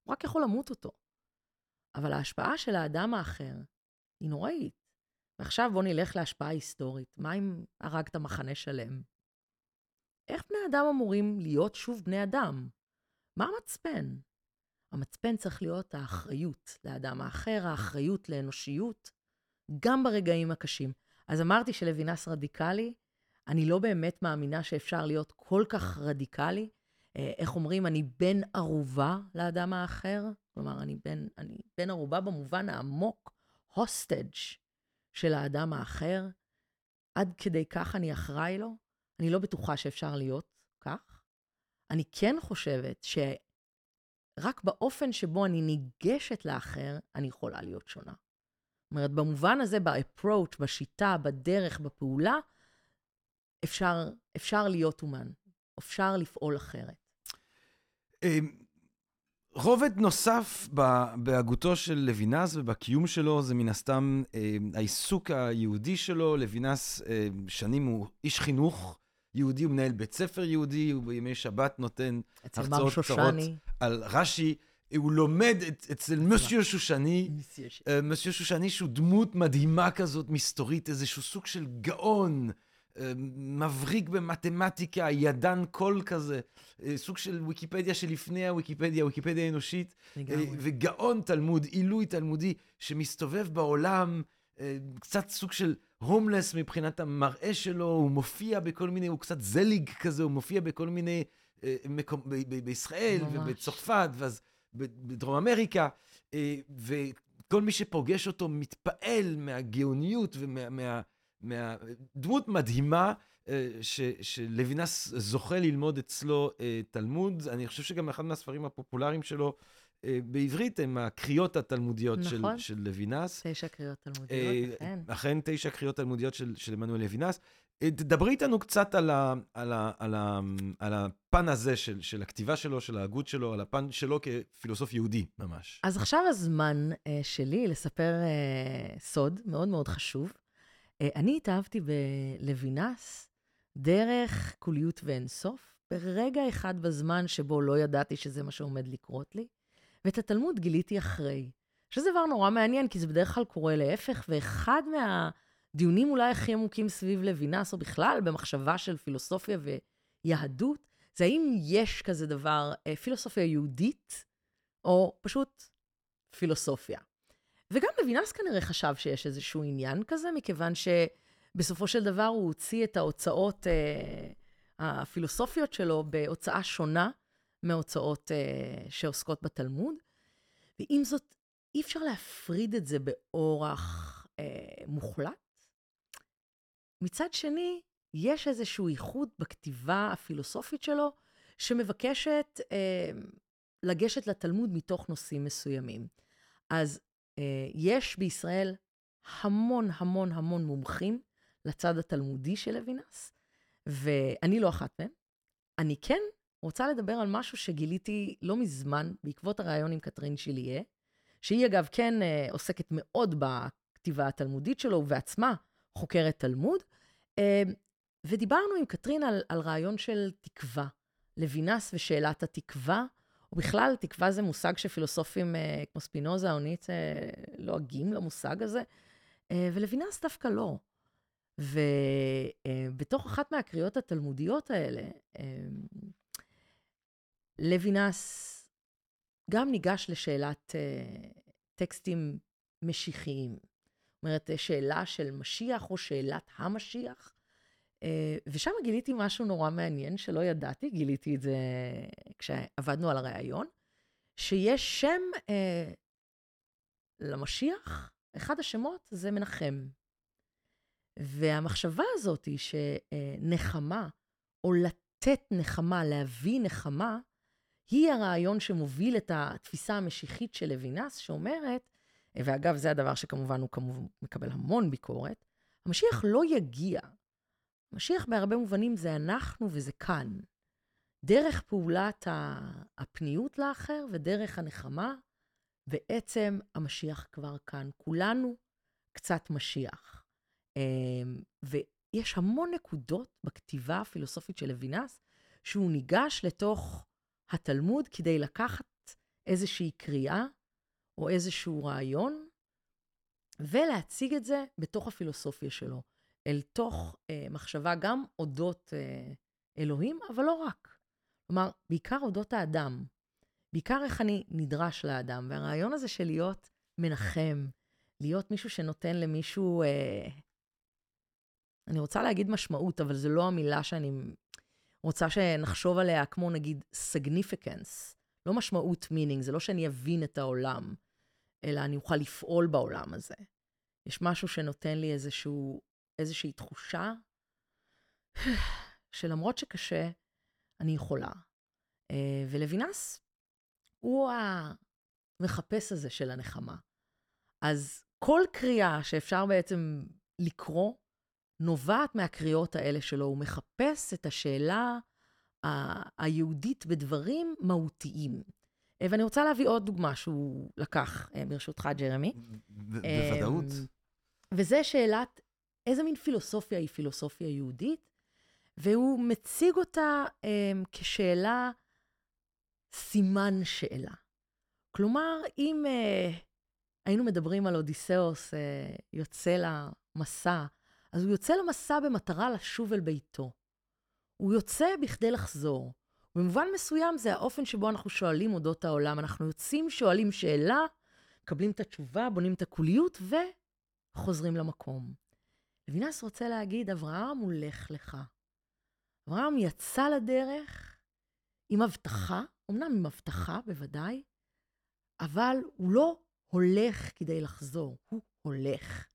B: הוא רק יכול למות אותו. אבל ההשפעה של האדם האחר היא נוראית. ועכשיו בואו נלך להשפעה היסטורית. מה אם הרגת מחנה שלם? איך בני אדם אמורים להיות שוב בני אדם? מה המצפן? המצפן צריך להיות האחריות לאדם האחר, האחריות לאנושיות, גם ברגעים הקשים. אז אמרתי שלוינס רדיקלי, אני לא באמת מאמינה שאפשר להיות כל כך רדיקלי. אה, איך אומרים, אני בן ערובה לאדם האחר? כלומר, אני בן, אני בן ערובה במובן העמוק, הוסטג' של האדם האחר. עד כדי כך אני אחראי לו? אני לא בטוחה שאפשר להיות כך. אני כן חושבת שרק באופן שבו אני ניגשת לאחר, אני יכולה להיות שונה. זאת אומרת, במובן הזה, ב-approach, בשיטה, בדרך, בפעולה, אפשר, אפשר להיות אומן, אפשר לפעול אחרת.
A: אמ, רובד נוסף בהגותו של לוינס ובקיום שלו זה מן הסתם אמ, העיסוק היהודי שלו. לוינס אמ, שנים הוא איש חינוך יהודי, הוא מנהל בית ספר יהודי, הוא בימי שבת נותן הרצאות קצרות על רש"י. הוא לומד אצל מסיו שושני, מסיו שושני שהוא דמות מדהימה כזאת, מסתורית, איזשהו סוג של גאון. מבריק במתמטיקה, ידן קול כזה, אה, סוג של ויקיפדיה שלפני הוויקיפדיה, ויקיפדיה אנושית. אה, וגאון תלמוד, עילוי תלמודי, שמסתובב בעולם, אה, קצת סוג של הומלס מבחינת המראה שלו, הוא מופיע בכל מיני, הוא קצת זליג כזה, הוא מופיע בכל מיני, מקום, ב- ב- בישראל ממש. ובצרפת, ואז בדרום אמריקה, וכל מי שפוגש אותו מתפעל מהגאוניות ומה... מה, דמות מדהימה, אה, ש, שלוינס זוכה ללמוד אצלו אה, תלמוד. אני חושב שגם אחד מהספרים הפופולריים שלו אה, בעברית הם הקריאות התלמודיות נכון. של, של לוינס.
B: תשע קריאות תלמודיות,
A: אכן. אכן, תשע קריאות תלמודיות של, של עמנואל לוינס. תדברי איתנו קצת על, ה, על, ה, על, ה, על הפן הזה של, של הכתיבה שלו, של ההגות שלו, על הפן שלו כפילוסוף יהודי ממש.
B: אז עכשיו הזמן uh, שלי לספר uh, סוד מאוד מאוד חשוב. אה, אני התאהבתי בלוינס דרך קוליות ואינסוף, ברגע אחד בזמן שבו לא ידעתי שזה מה שעומד לקרות לי, ואת התלמוד גיליתי אחרי. שזה דבר נורא מעניין, כי זה בדרך כלל קורה להפך, ואחד מהדיונים אולי הכי עמוקים סביב לוינס, או בכלל במחשבה של פילוסופיה ויהדות, זה האם יש כזה דבר, אה, פילוסופיה יהודית, או פשוט פילוסופיה. וגם לוינס כנראה חשב שיש איזשהו עניין כזה, מכיוון שבסופו של דבר הוא הוציא את ההוצאות אה, הפילוסופיות שלו בהוצאה שונה מהוצאות אה, שעוסקות בתלמוד. ועם זאת, אי אפשר להפריד את זה באורח אה, מוחלט. מצד שני, יש איזשהו ייחוד בכתיבה הפילוסופית שלו, שמבקשת אה, לגשת לתלמוד מתוך נושאים מסוימים. אז אה, יש בישראל המון המון המון מומחים לצד התלמודי של לוינס, ואני לא אחת מהם. אני כן רוצה לדבר על משהו שגיליתי לא מזמן, בעקבות הריאיון עם קטרין שיליה, שהיא אגב כן אה, עוסקת מאוד בכתיבה התלמודית שלו, ובעצמה חוקרת תלמוד. אה, ודיברנו עם קטרין על, על רעיון של תקווה, לוינס ושאלת התקווה, ובכלל, תקווה זה מושג שפילוסופים אה, כמו ספינוזה או ניטה לועגים למושג הזה, ולוינס דווקא לא. ובתוך אחת מהקריאות התלמודיות האלה, לוינס גם ניגש לשאלת אה, טקסטים משיחיים. זאת אומרת, שאלה של משיח או שאלת המשיח. אה, ושם גיליתי משהו נורא מעניין שלא ידעתי, גיליתי את זה כשעבדנו על הראיון, שיש שם אה, למשיח, אחד השמות זה מנחם. והמחשבה הזאת היא שנחמה, או לתת נחמה, להביא נחמה, היא הרעיון שמוביל את התפיסה המשיחית של לוינס, שאומרת, ואגב, זה הדבר שכמובן הוא כמובן מקבל המון ביקורת, המשיח לא יגיע. המשיח בהרבה מובנים זה אנחנו וזה כאן. דרך פעולת הפניות לאחר ודרך הנחמה, בעצם המשיח כבר כאן. כולנו קצת משיח. אמ, ויש המון נקודות בכתיבה הפילוסופית של לוינס, שהוא ניגש לתוך התלמוד כדי לקחת איזושהי קריאה או איזשהו רעיון, ולהציג את זה בתוך הפילוסופיה שלו, אל תוך אה, מחשבה גם אודות אה, אלוהים, אבל לא רק. כלומר, בעיקר אודות האדם. בעיקר איך אני נדרש לאדם. והרעיון הזה של להיות מנחם, להיות מישהו שנותן למישהו, אה, אני רוצה להגיד משמעות, אבל זו לא המילה שאני רוצה שנחשוב עליה כמו נגיד significance, לא משמעות meaning, זה לא שאני אבין את העולם, אלא אני אוכל לפעול בעולם הזה. יש משהו שנותן לי איזשהו, איזושהי תחושה שלמרות שקשה, אני יכולה. אה, ולוינס הוא המחפש הזה של הנחמה. אז כל קריאה שאפשר בעצם לקרוא, נובעת מהקריאות האלה שלו. הוא מחפש את השאלה היהודית בדברים מהותיים. אה, ואני רוצה להביא עוד דוגמה שהוא לקח, אה, ברשותך, ג'רמי.
A: בוודאות.
B: אמ, וזה שאלת איזה מין פילוסופיה היא פילוסופיה יהודית, והוא מציג אותה um, כשאלה סימן שאלה. כלומר, אם uh, היינו מדברים על אודיסאוס יוצא למסע, אז הוא יוצא למסע במטרה לשוב אל ביתו. הוא יוצא בכדי לחזור. במובן מסוים זה האופן שבו אנחנו שואלים אודות העולם. אנחנו יוצאים, שואלים שאלה, מקבלים את התשובה, בונים את הקוליות וחוזרים למקום. לוינס רוצה להגיד, אברהם הוא לך לך. אברהם יצא לדרך עם הבטחה, אמנם עם הבטחה בוודאי, אבל הוא לא הולך כדי לחזור, הוא הולך.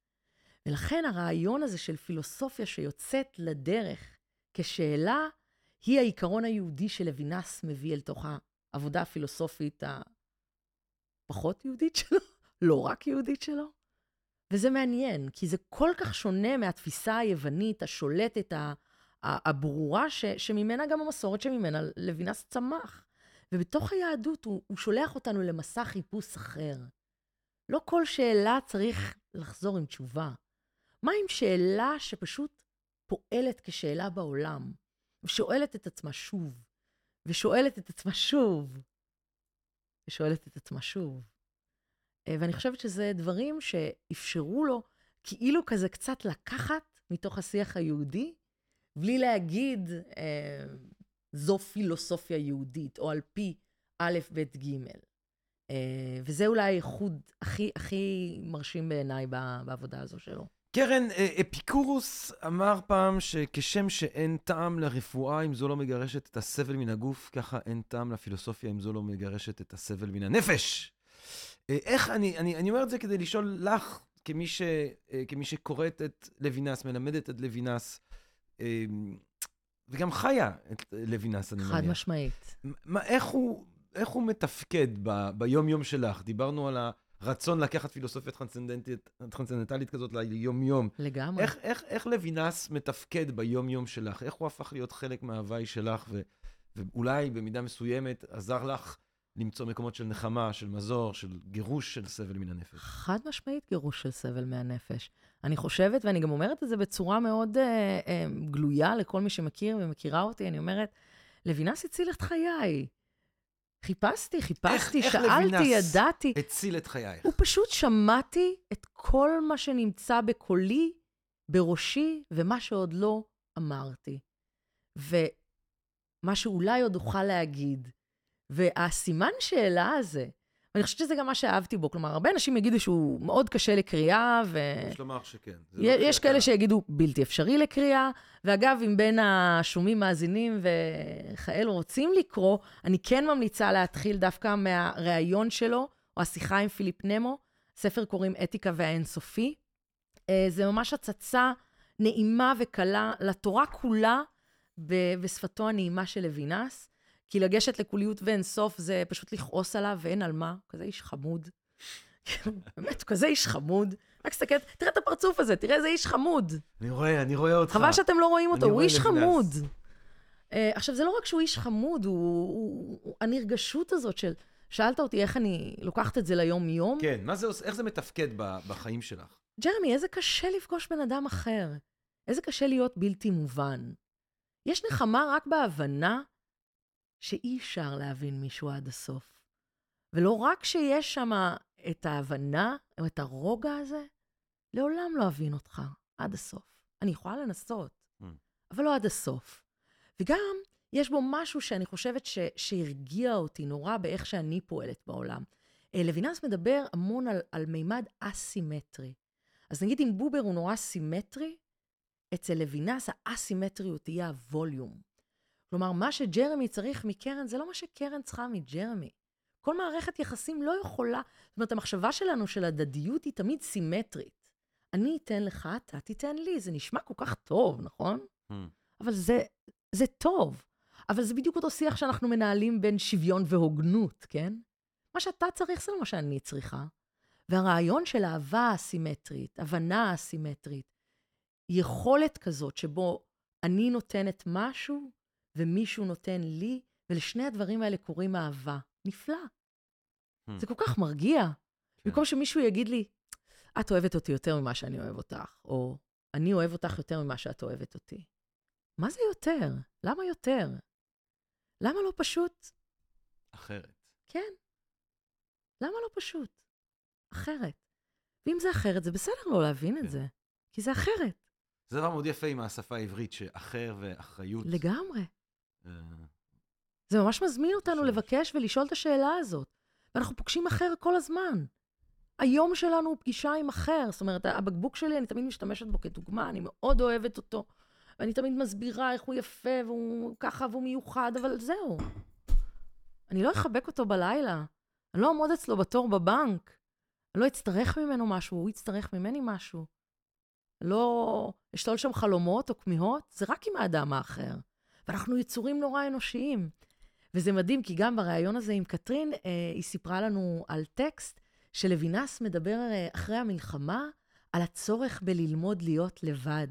B: ולכן הרעיון הזה של פילוסופיה שיוצאת לדרך כשאלה, היא העיקרון היהודי שלוינס מביא אל תוך העבודה הפילוסופית הפחות יהודית שלו, לא רק יהודית שלו. וזה מעניין, כי זה כל כך שונה מהתפיסה היוונית השולטת, הברורה, ש, שממנה גם המסורת שממנה לוינס צמח. ובתוך היהדות הוא, הוא שולח אותנו למסע חיפוש אחר. לא כל שאלה צריך לחזור עם תשובה. מה עם שאלה שפשוט פועלת כשאלה בעולם, ושואלת את עצמה שוב, ושואלת את עצמה שוב, ושואלת את עצמה שוב. אה, ואני חושבת שזה דברים שאפשרו לו כאילו כזה קצת לקחת מתוך השיח היהודי, בלי להגיד, אה, זו פילוסופיה יהודית, או על פי א', ב', ג'. אה, וזה אולי הייחוד הכי, הכי מרשים בעיניי בעבודה הזו שלו.
A: קרן, אה, אפיקורוס אמר פעם שכשם שאין טעם לרפואה אם זו לא מגרשת את הסבל מן הגוף, ככה אין טעם לפילוסופיה אם זו לא מגרשת את הסבל מן הנפש. אה, איך, אני, אני, אני אומר את זה כדי לשאול לך, כמי, ש, אה, כמי שקוראת את לוינס, מלמדת את לוינס, וגם חיה את לוינס, אני מניח.
B: חד משמעית.
A: מה, איך, הוא, איך הוא מתפקד ב, ביום-יום שלך? דיברנו על ה... רצון לקחת פילוסופיה טרנסצנדנטלית כזאת ליום-יום.
B: לגמרי.
A: איך, איך, איך לוינס מתפקד ביום-יום שלך? איך הוא הפך להיות חלק מההוואי שלך, ו, ואולי במידה מסוימת עזר לך למצוא מקומות של נחמה, של מזור, של גירוש של סבל מן הנפש?
B: חד משמעית גירוש של סבל מהנפש. אני חושבת, ואני גם אומרת את זה בצורה מאוד אה, אה, גלויה לכל מי שמכיר ומכירה אותי, אני אומרת, לוינס הציל את חיי. חיפשתי, חיפשתי,
A: איך
B: שאלתי,
A: לוינס
B: ידעתי.
A: הציל את חייך.
B: הוא פשוט שמעתי את כל מה שנמצא בקולי, בראשי, ומה שעוד לא אמרתי. ומה שאולי עוד אוכל להגיד. והסימן שאלה הזה, ואני חושבת שזה גם מה שאהבתי בו, כלומר, הרבה אנשים יגידו שהוא מאוד קשה לקריאה, ו...
A: יש לומר שכן. זה לא
B: יש כאלה. שיגידו בלתי אפשרי לקריאה, ואגב, אם בין השומעים מאזינים וכאלו רוצים לקרוא, אני כן ממליצה להתחיל דווקא מהראיון שלו, או השיחה עם פיליפ נמו, ספר קוראים אתיקה והאינסופי. אה, זה ממש הצצה נעימה וקלה לתורה כולה בשפתו הנעימה של לוינס, כי לגשת לקוליות ואינסוף זה פשוט לכעוס עליו ואין על מה, הוא כזה איש חמוד. באמת, הוא כזה איש חמוד. רק תסתכל, תראה את הפרצוף הזה, תראה איזה איש חמוד.
A: אני רואה, אני רואה אותך.
B: חבל שאתם לא רואים אותו, הוא איש. חמוד. Uh, עכשיו, זה לא רק שהוא איש חמוד, הוא, הוא, הוא הנרגשות הזאת של... שאלת אותי איך אני לוקחת את זה ליום-יום.
A: כן, מה זה, איך זה מתפקד ב- בחיים שלך?
B: ג'רמי, איזה קשה לפגוש בן אדם אחר. איזה קשה להיות בלתי מובן. יש נחמה רק בהבנה שאי אפשר להבין מישהו עד הסוף. ולא רק שיש שם את ההבנה, או את הרוגע הזה, לעולם לא אבין אותך עד הסוף. אני יכולה לנסות,
A: Mm.
B: אבל לא עד הסוף. וגם, יש בו משהו שאני חושבת ש, שהרגיע אותי נורא באיך שאני פועלת בעולם. אה, לוינס מדבר המון על, על מימד אסימטרי. אז נגיד אם בובר הוא נורא סימטרי, אצל לוינס האסימטריות תהיה הווליום. כלומר, מה שג'רמי צריך מקרן זה לא מה שקרן צריכה מג'רמי. כל מערכת יחסים לא יכולה, זאת אומרת, המחשבה שלנו של הדדיות היא תמיד סימטרית. אני אתן לך, אתה תיתן לי, זה נשמע כל כך טוב, נכון?
A: Hmm.
B: אבל זה, זה טוב. אבל זה בדיוק אותו שיח שאנחנו מנהלים בין שוויון והוגנות, כן? מה שאתה צריך זה לא מה שאני צריכה. והרעיון של אהבה אסימטרית, הבנה אסימטרית, יכולת כזאת שבו אני נותנת משהו ומישהו נותן לי, ולשני הדברים האלה קוראים אהבה. נפלא.
A: Hmm.
B: זה כל כך מרגיע.
A: כן.
B: במקום שמישהו יגיד לי, את אוהבת אותי יותר ממה שאני אוהב אותך, או אני אוהב אותך יותר ממה שאת אוהבת אותי. מה זה יותר? למה יותר? למה לא פשוט?
A: אחרת.
B: כן. למה לא פשוט? אחרת. ואם זה אחרת, זה בסדר לא להבין
A: כן.
B: את זה, כי זה אחרת.
A: זה דבר מאוד יפה עם השפה העברית, שאחר ואחריות.
B: לגמרי. זה ממש מזמין אותנו. לבקש ולשאול את השאלה הזאת. ואנחנו פוגשים אחר כל הזמן. היום שלנו הוא פגישה עם אחר. זאת אומרת, הבקבוק שלי, אני תמיד משתמשת בו כדוגמה, אני מאוד אוהבת אותו. ואני תמיד מסבירה איך הוא יפה, והוא ככה, והוא מיוחד, אבל זהו. אני לא אחבק אותו בלילה. אני לא אעמוד אצלו בתור בבנק. אני לא אצטרך ממנו משהו, הוא יצטרך ממני משהו. לא אשתול שם חלומות או כמיהות, זה רק עם האדם האחר. ואנחנו יצורים נורא אנושיים. וזה מדהים, כי גם בריאיון הזה עם קטרין, אה, היא סיפרה לנו על טקסט שלוינס מדבר אה, אחרי המלחמה על הצורך בללמוד להיות לבד.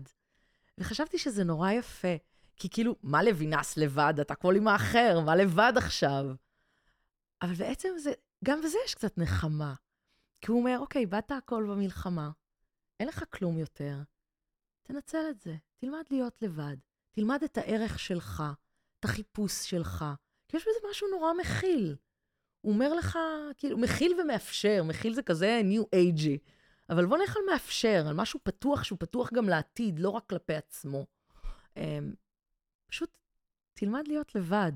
B: וחשבתי שזה נורא יפה, כי כאילו, מה לוינס לבד? אתה כל עם האחר, מה לבד עכשיו? אבל בעצם זה, גם בזה יש קצת נחמה. כי הוא אומר, אוקיי, באת הכל במלחמה, אין לך כלום יותר, תנצל את זה, תלמד להיות לבד, תלמד את הערך שלך, את החיפוש שלך, כי יש בזה משהו נורא מכיל. הוא אומר לך, כאילו, מכיל ומאפשר, מכיל זה כזה ניו אייג'י, אבל בוא נלך על מאפשר, על משהו פתוח שהוא פתוח גם לעתיד, לא רק כלפי עצמו. אמ, פשוט תלמד להיות לבד.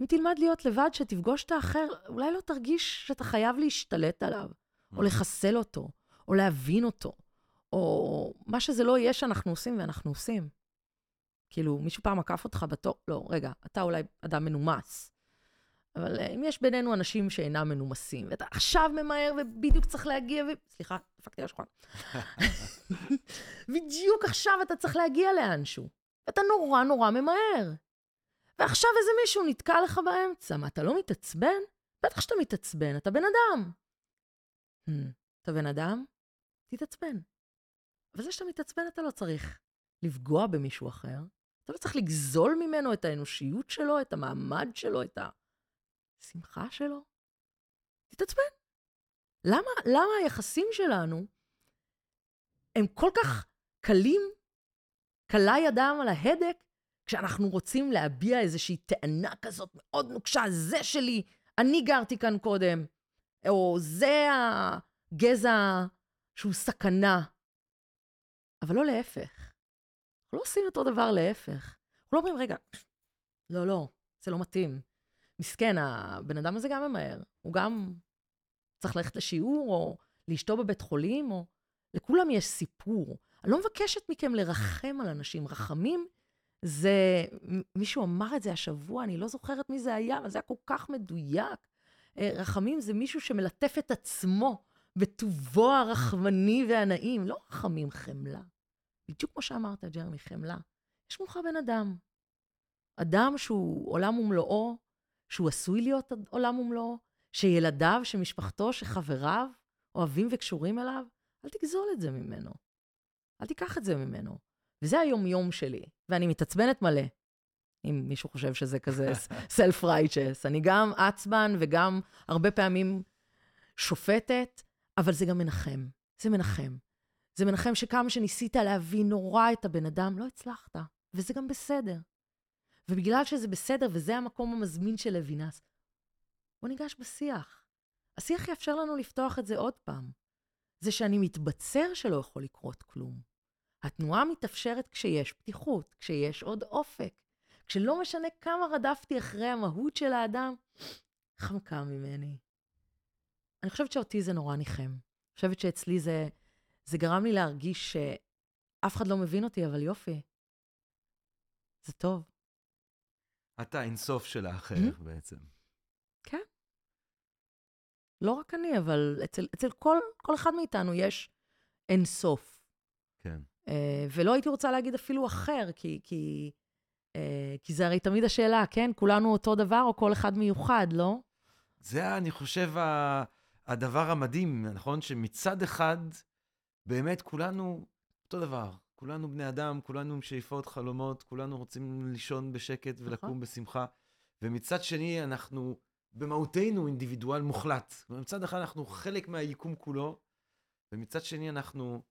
B: אם תלמד להיות לבד, שתפגוש את האחר, אולי לא תרגיש שאתה חייב להשתלט עליו, או לחסל אותו, או להבין אותו, או מה שזה לא יהיה שאנחנו עושים ואנחנו עושים. כאילו, מישהו פעם עקף אותך בתור, לא, רגע, אתה אולי אדם מנומס. אבל uh, אם יש בינינו אנשים שאינם מנומסים, ואתה עכשיו ממהר ובדיוק צריך להגיע, ו... סליחה, דפקתי על השולחן. בדיוק עכשיו אתה צריך להגיע לאנשהו. ואתה נורא נורא ממהר. ועכשיו איזה מישהו נתקע לך באמצע. מה, אתה לא מתעצבן? בטח שאתה מתעצבן, אתה בן אדם. Hmm, אתה בן אדם? תתעצבן. אבל זה שאתה מתעצבן, אתה לא צריך לפגוע במישהו אחר. אתה לא צריך לגזול ממנו את האנושיות שלו, את המעמד שלו, את השמחה שלו. תתעצבן. למה, למה היחסים שלנו הם כל כך קלים, קלה ידם על ההדק, כשאנחנו רוצים להביע איזושהי טענה כזאת מאוד נוקשה, זה שלי, אני גרתי כאן קודם, או זה הגזע שהוא סכנה. אבל לא להפך. אנחנו לא עושים אותו דבר להפך. אנחנו לא אומרים, רגע, לא, לא, זה לא מתאים. מסכן, הבן אדם הזה גם ממהר. הוא גם צריך ללכת לשיעור, או לאשתו בבית חולים, או... לכולם יש סיפור. אני לא מבקשת מכם לרחם על אנשים. רחמים זה, מישהו אמר את זה השבוע, אני לא זוכרת מי זה היה, אבל זה היה כל כך מדויק. אה, רחמים זה מישהו שמלטף את עצמו בטובו הרחמני והנעים, לא רחמים, חמלה. בדיוק כמו שאמרת, ג'רמי, חמלה. יש מולך בן אדם. אדם שהוא עולם ומלואו, שהוא עשוי להיות עולם ומלואו, שילדיו, שמשפחתו, שחבריו אוהבים וקשורים אליו, אל תגזול את זה ממנו. אל תיקח את זה ממנו. וזה היום-יום שלי, ואני מתעצבנת מלא. אם מישהו חושב שזה כזה self-righteous. אני גם עצבן וגם הרבה פעמים שופטת, אבל זה גם מנחם. זה מנחם. זה מנחם שכמה שניסית להבין נורא את הבן אדם, לא הצלחת, וזה גם בסדר. ובגלל שזה בסדר, וזה המקום המזמין של לוינס, בוא ניגש בשיח. השיח יאפשר לנו לפתוח את זה עוד פעם. זה שאני מתבצר שלא יכול לקרות כלום. התנועה מתאפשרת כשיש פתיחות, כשיש עוד אופק, כשלא משנה כמה רדפתי אחרי המהות של האדם, חמקה ממני. אני חושבת שאותי זה נורא ניחם. אני חושבת שאצלי זה, זה גרם לי להרגיש שאף אחד לא מבין אותי, אבל יופי. זה טוב.
A: אתה אינסוף של האחר
B: Mm-hmm.
A: בעצם.
B: כן. לא רק אני, אבל אצל, אצל כל, כל אחד מאיתנו יש אינסוף.
A: כן.
B: אה, ולא הייתי רוצה להגיד אפילו אחר, כי, כי, אה, כי זה הרי תמיד השאלה, כן? כולנו אותו דבר או כל אחד מיוחד, לא?
A: זה, אני חושב, ה- הדבר המדהים, נכון? שמצד אחד, באמת כולנו אותו דבר. כולנו בני אדם, כולנו עם שאיפות, חלומות, כולנו רוצים לישון בשקט ולקום
B: נכון.
A: בשמחה. ומצד שני, אנחנו במהותנו אינדיבידואל מוחלט. מצד אחד אנחנו חלק מהיקום כולו, ומצד שני אנחנו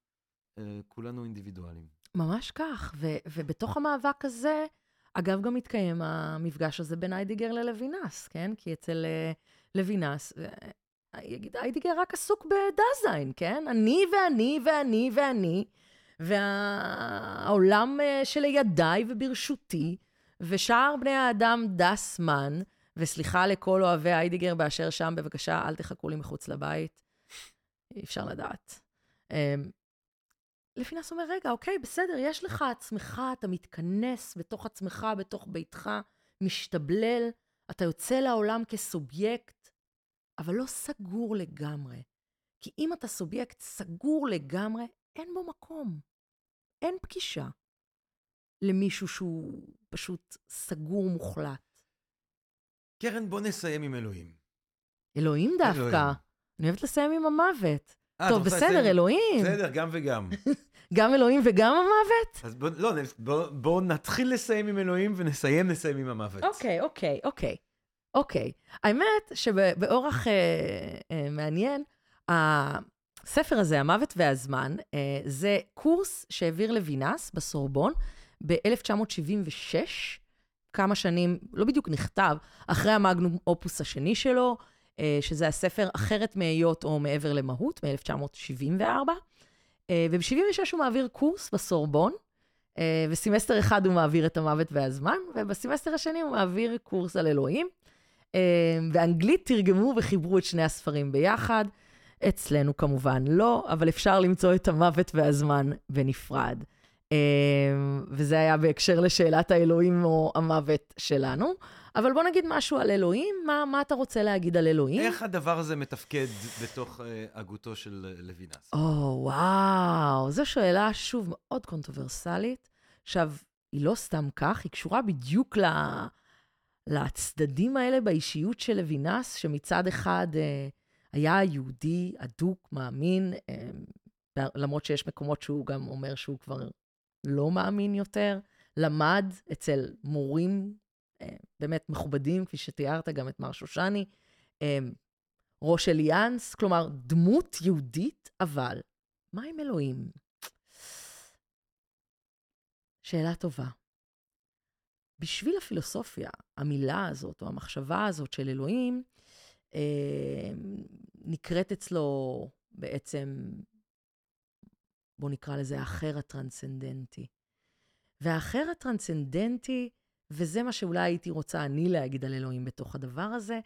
A: אה, כולנו אינדיבידואלים.
B: ממש כך, ו- ובתוך המאבק הזה, אגב, גם מתקיים המפגש הזה בין איידיגר ללוינס, כן? כי אצל אה, לוינס, יגיד, איידיגר רק עסוק בדזיין, כן? אני ואני ואני ואני, והעולם אה, שלידיי וברשותי, ושאר בני האדם דסמן, וסליחה לכל אוהבי איידיגר באשר שם, בבקשה, אל תחכו לי מחוץ לבית. אי אפשר לדעת. אמ, לפינס אומר, רגע, אוקיי, בסדר, יש לך עצמך, אתה מתכנס בתוך עצמך, בתוך ביתך, משתבלל, אתה יוצא לעולם כסובייקט, אבל לא סגור לגמרי. כי אם אתה סובייקט סגור לגמרי, אין בו מקום. אין פגישה למישהו שהוא פשוט סגור מוחלט.
A: קרן, בוא נסיים עם אלוהים.
B: אלוהים דווקא.
A: אלוהים.
B: אני אוהבת לסיים עם המוות.
A: אה, את
B: טוב, בסדר,
A: לסיים?
B: אלוהים.
A: בסדר, גם וגם.
B: גם אלוהים וגם המוות?
A: אז בוא, לא, בוא, בוא נתחיל לסיים עם אלוהים ונסיים לסיים עם המוות.
B: אוקיי, אוקיי, אוקיי. אוקיי. האמת שבאורח אה, אה, מעניין, הספר הזה, המוות והזמן, אה, זה קורס שהעביר לוינס בסורבון ב-1976, כמה שנים, לא בדיוק נכתב, אחרי המגנום אופוס השני שלו, אה, שזה הספר אחרת מהיות או מעבר למהות, מ-1974. אה, וב-76 הוא מעביר קורס בסורבון, אה, וסמסטר אחד הוא מעביר את המוות והזמן, ובסמסטר השני הוא מעביר קורס על אלוהים. באנגלית תרגמו וחיברו את שני הספרים ביחד. אצלנו כמובן לא, אבל אפשר למצוא את המוות והזמן בנפרד. אה, וזה היה בהקשר לשאלת האלוהים או המוות שלנו. אבל בוא נגיד משהו על אלוהים, מה, מה אתה רוצה להגיד על אלוהים?
A: איך הדבר הזה מתפקד בתוך אה, הגותו של אה, לוינס?
B: או, וואו, זו שאלה, שוב, מאוד קונטרוברסלית. עכשיו, היא לא סתם כך, היא קשורה בדיוק ל... לצדדים האלה באישיות של לוינס, שמצד אחד אה, היה יהודי אדוק, מאמין, אה, למרות שיש מקומות שהוא גם אומר שהוא כבר לא מאמין יותר, למד אצל מורים אה, באמת מכובדים, כפי שתיארת, גם את מר שושני, אה, ראש אליאנס, כלומר, דמות יהודית, אבל מה עם אלוהים? שאלה טובה. בשביל הפילוסופיה, המילה הזאת, או המחשבה הזאת של אלוהים, אה, נקראת אצלו בעצם, בואו נקרא לזה האחר הטרנסצנדנטי. והאחר הטרנסצנדנטי, וזה מה שאולי הייתי רוצה אני להגיד על אלוהים בתוך הדבר הזה,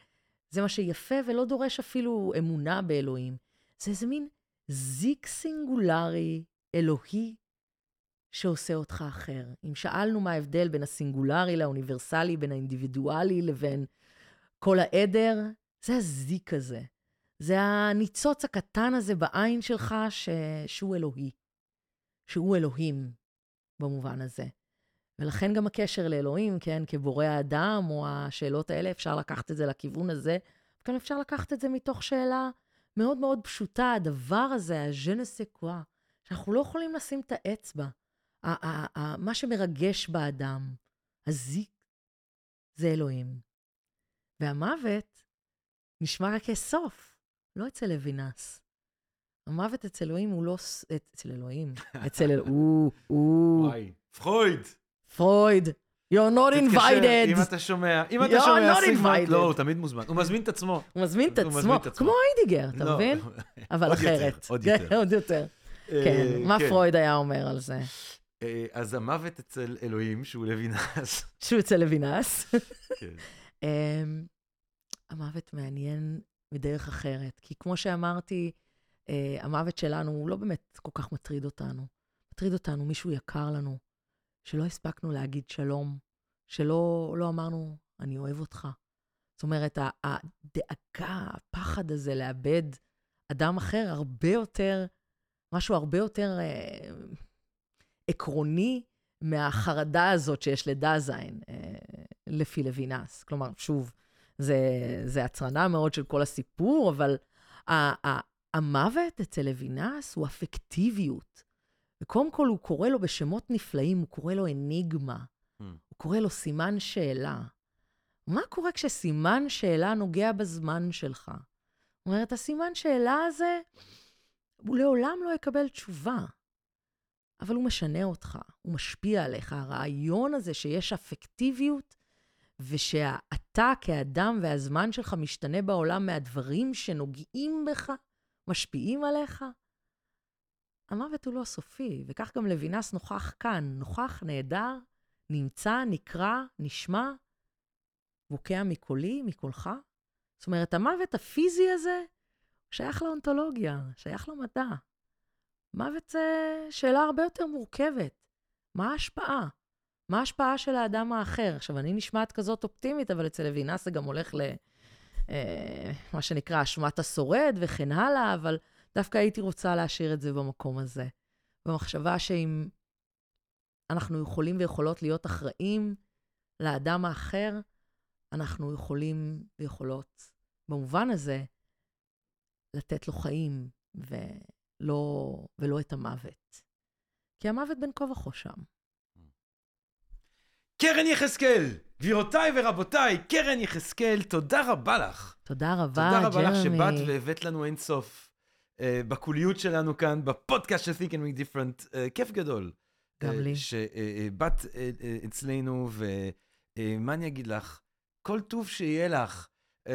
B: זה מה שיפה ולא דורש אפילו אמונה באלוהים. זה איזה מין זיק סינגולרי, אלוהי, שעושה אותך אחר. אם שאלנו מה ההבדל בין הסינגולרי לאוניברסלי, בין האינדיבידואלי לבין כל העדר, זה הזיק הזה. זה הניצוץ הקטן הזה בעין שלך ש... שהוא אלוהי. שהוא אלוהים, במובן הזה. ולכן גם הקשר לאלוהים, כן, כבורא האדם, או השאלות האלה, אפשר לקחת את זה לכיוון הזה. גם אפשר לקחת את זה מתוך שאלה מאוד מאוד פשוטה, הדבר הזה, quoi, שאנחנו לא יכולים לשים את האצבע. מה שמרגש באדם, הזיק, זה אלוהים. והמוות נשמע רק כסוף, לא אצל לוינס. המוות אצל אלוהים הוא לא... אצל אלוהים. אצל אלוהים.
A: וואי, פרויד.
B: פרויד. You're not invited.
A: אם אתה שומע, אם אתה שומע סיגמונד, לא, הוא תמיד מוזמן. הוא מזמין את עצמו.
B: הוא מזמין את עצמו, כמו היידגר, אתה
A: לא,
B: מבין? אבל אחרת.
A: עוד יותר.
B: עוד יותר. כן, מה פרויד היה אומר על זה?
A: אה, אז המוות אצל אלוהים, שהוא לוינס.
B: שהוא אצל לוינס.
A: כן.
B: אמ, המוות מעניין בדרך אחרת, כי כמו שאמרתי, אה, המוות שלנו הוא לא באמת כל כך מטריד אותנו. מטריד אותנו מישהו יקר לנו, שלא הספקנו להגיד שלום, שלא לא אמרנו, אני אוהב אותך. זאת אומרת, הדאגה, הפחד הזה לאבד אדם אחר, הרבה יותר, משהו הרבה יותר אה, עקרוני מהחרדה הזאת שיש לדזיין, אה, לפי לוינס. כלומר, שוב, זה, זה הצרנה מאוד של כל הסיפור, אבל ה, ה, המוות אצל לוינס הוא אפקטיביות. וקודם כל הוא קורא לו בשמות נפלאים, הוא קורא לו אניגמה, mm. הוא קורא לו סימן שאלה. מה קורה כשסימן שאלה נוגע בזמן שלך? זאת אומרת, הסימן שאלה הזה, הוא לעולם לא יקבל תשובה, אבל הוא משנה אותך, הוא משפיע עליך. הרעיון הזה שיש אפקטיביות, ושאתה כאדם והזמן שלך משתנה בעולם מהדברים שנוגעים בך, משפיעים עליך, המוות הוא לא סופי, וכך גם לוינס נוכח כאן, נוכח, נהדר, נמצא, נקרא, נשמע, בוקע מקולי, מקולך. זאת אומרת, המוות הפיזי הזה שייך לאונתולוגיה, שייך למדע. מוות זה שאלה הרבה יותר מורכבת. מה ההשפעה? מה ההשפעה של האדם האחר? עכשיו, אני נשמעת כזאת אופטימית, אבל אצל לוינס זה גם הולך ל... אה, שנקרא אשמת השורד וכן הלאה, אבל דווקא הייתי רוצה להשאיר את זה במקום הזה. במחשבה שאם אנחנו יכולים ויכולות להיות אחראים לאדם האחר, אנחנו יכולים ויכולות, במובן הזה, לתת לו חיים ולא, ולא את המוות. כי המוות בין כה וכה שם.
A: קרן יחזקאל, גבירותיי ורבותיי, קרן יחזקאל, תודה רבה לך.
B: תודה רבה,
A: תודה רבה לך
B: ג'רמי.
A: שבאת והבאת לנו אינסוף uh, בקוליות שלנו כאן, בפודקאסט של Think and Make Different. Uh, כיף גדול.
B: גם
A: uh,
B: לי.
A: שבאת uh, uh, אצלנו, ומה uh, אני אגיד לך? כל טוב שיהיה לך, uh,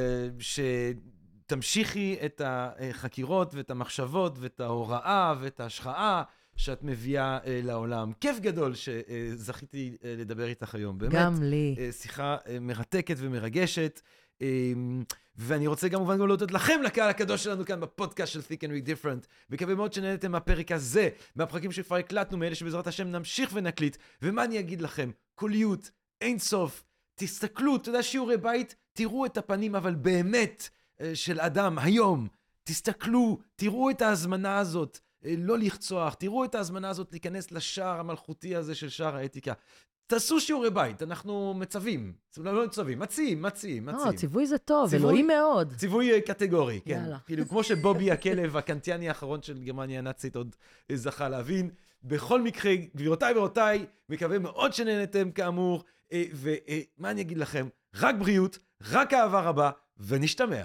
A: שתמשיכי את החקירות ואת המחשבות ואת ההוראה ואת ההשחאה. שאת מביאה אה, לעולם. כיף גדול שזכיתי אה, לדבר איתך היום. באמת,
B: גם לי.
A: אה, שיחה אה, מרתקת ומרגשת. אה, ואני רוצה כמובן גם להודות לכם, לקהל הקדוש שלנו כאן בפודקאסט של Think and Read Different. מקווה מאוד שנהנתם מהפרק הזה, מהפרקים שכבר הקלטנו, מאלה שבעזרת השם נמשיך ונקליט. ומה אני אגיד לכם? קוליות, אין סוף, תסתכלו, אתה יודע, שיעורי בית, תראו את הפנים, אבל באמת, של אדם היום. תסתכלו, תראו את ההזמנה הזאת. אה, לא לרצוח, תראו את ההזמנה הזאת להיכנס לשער המלכותי הזה של שער האתיקה. תעשו שיעורי בית, אנחנו מצווים. לא, לא מצווים, מציעים, מציעים, מציעים.
B: לא, ציווי זה טוב,
A: ציווי-
B: אלוהים מאוד.
A: ציווי אה, קטגורי, כן.
B: יאללה.
A: כאילו, כמו שבובי הכלב הקנטיאני האחרון של גרמניה הנאצית עוד אה, זכה להבין. בכל מקרה, גבירותיי ורבותיי, מקווה מאוד שנהנתם כאמור, אה, ומה אני אגיד לכם? רק בריאות, רק אהבה רבה, ונשתמע.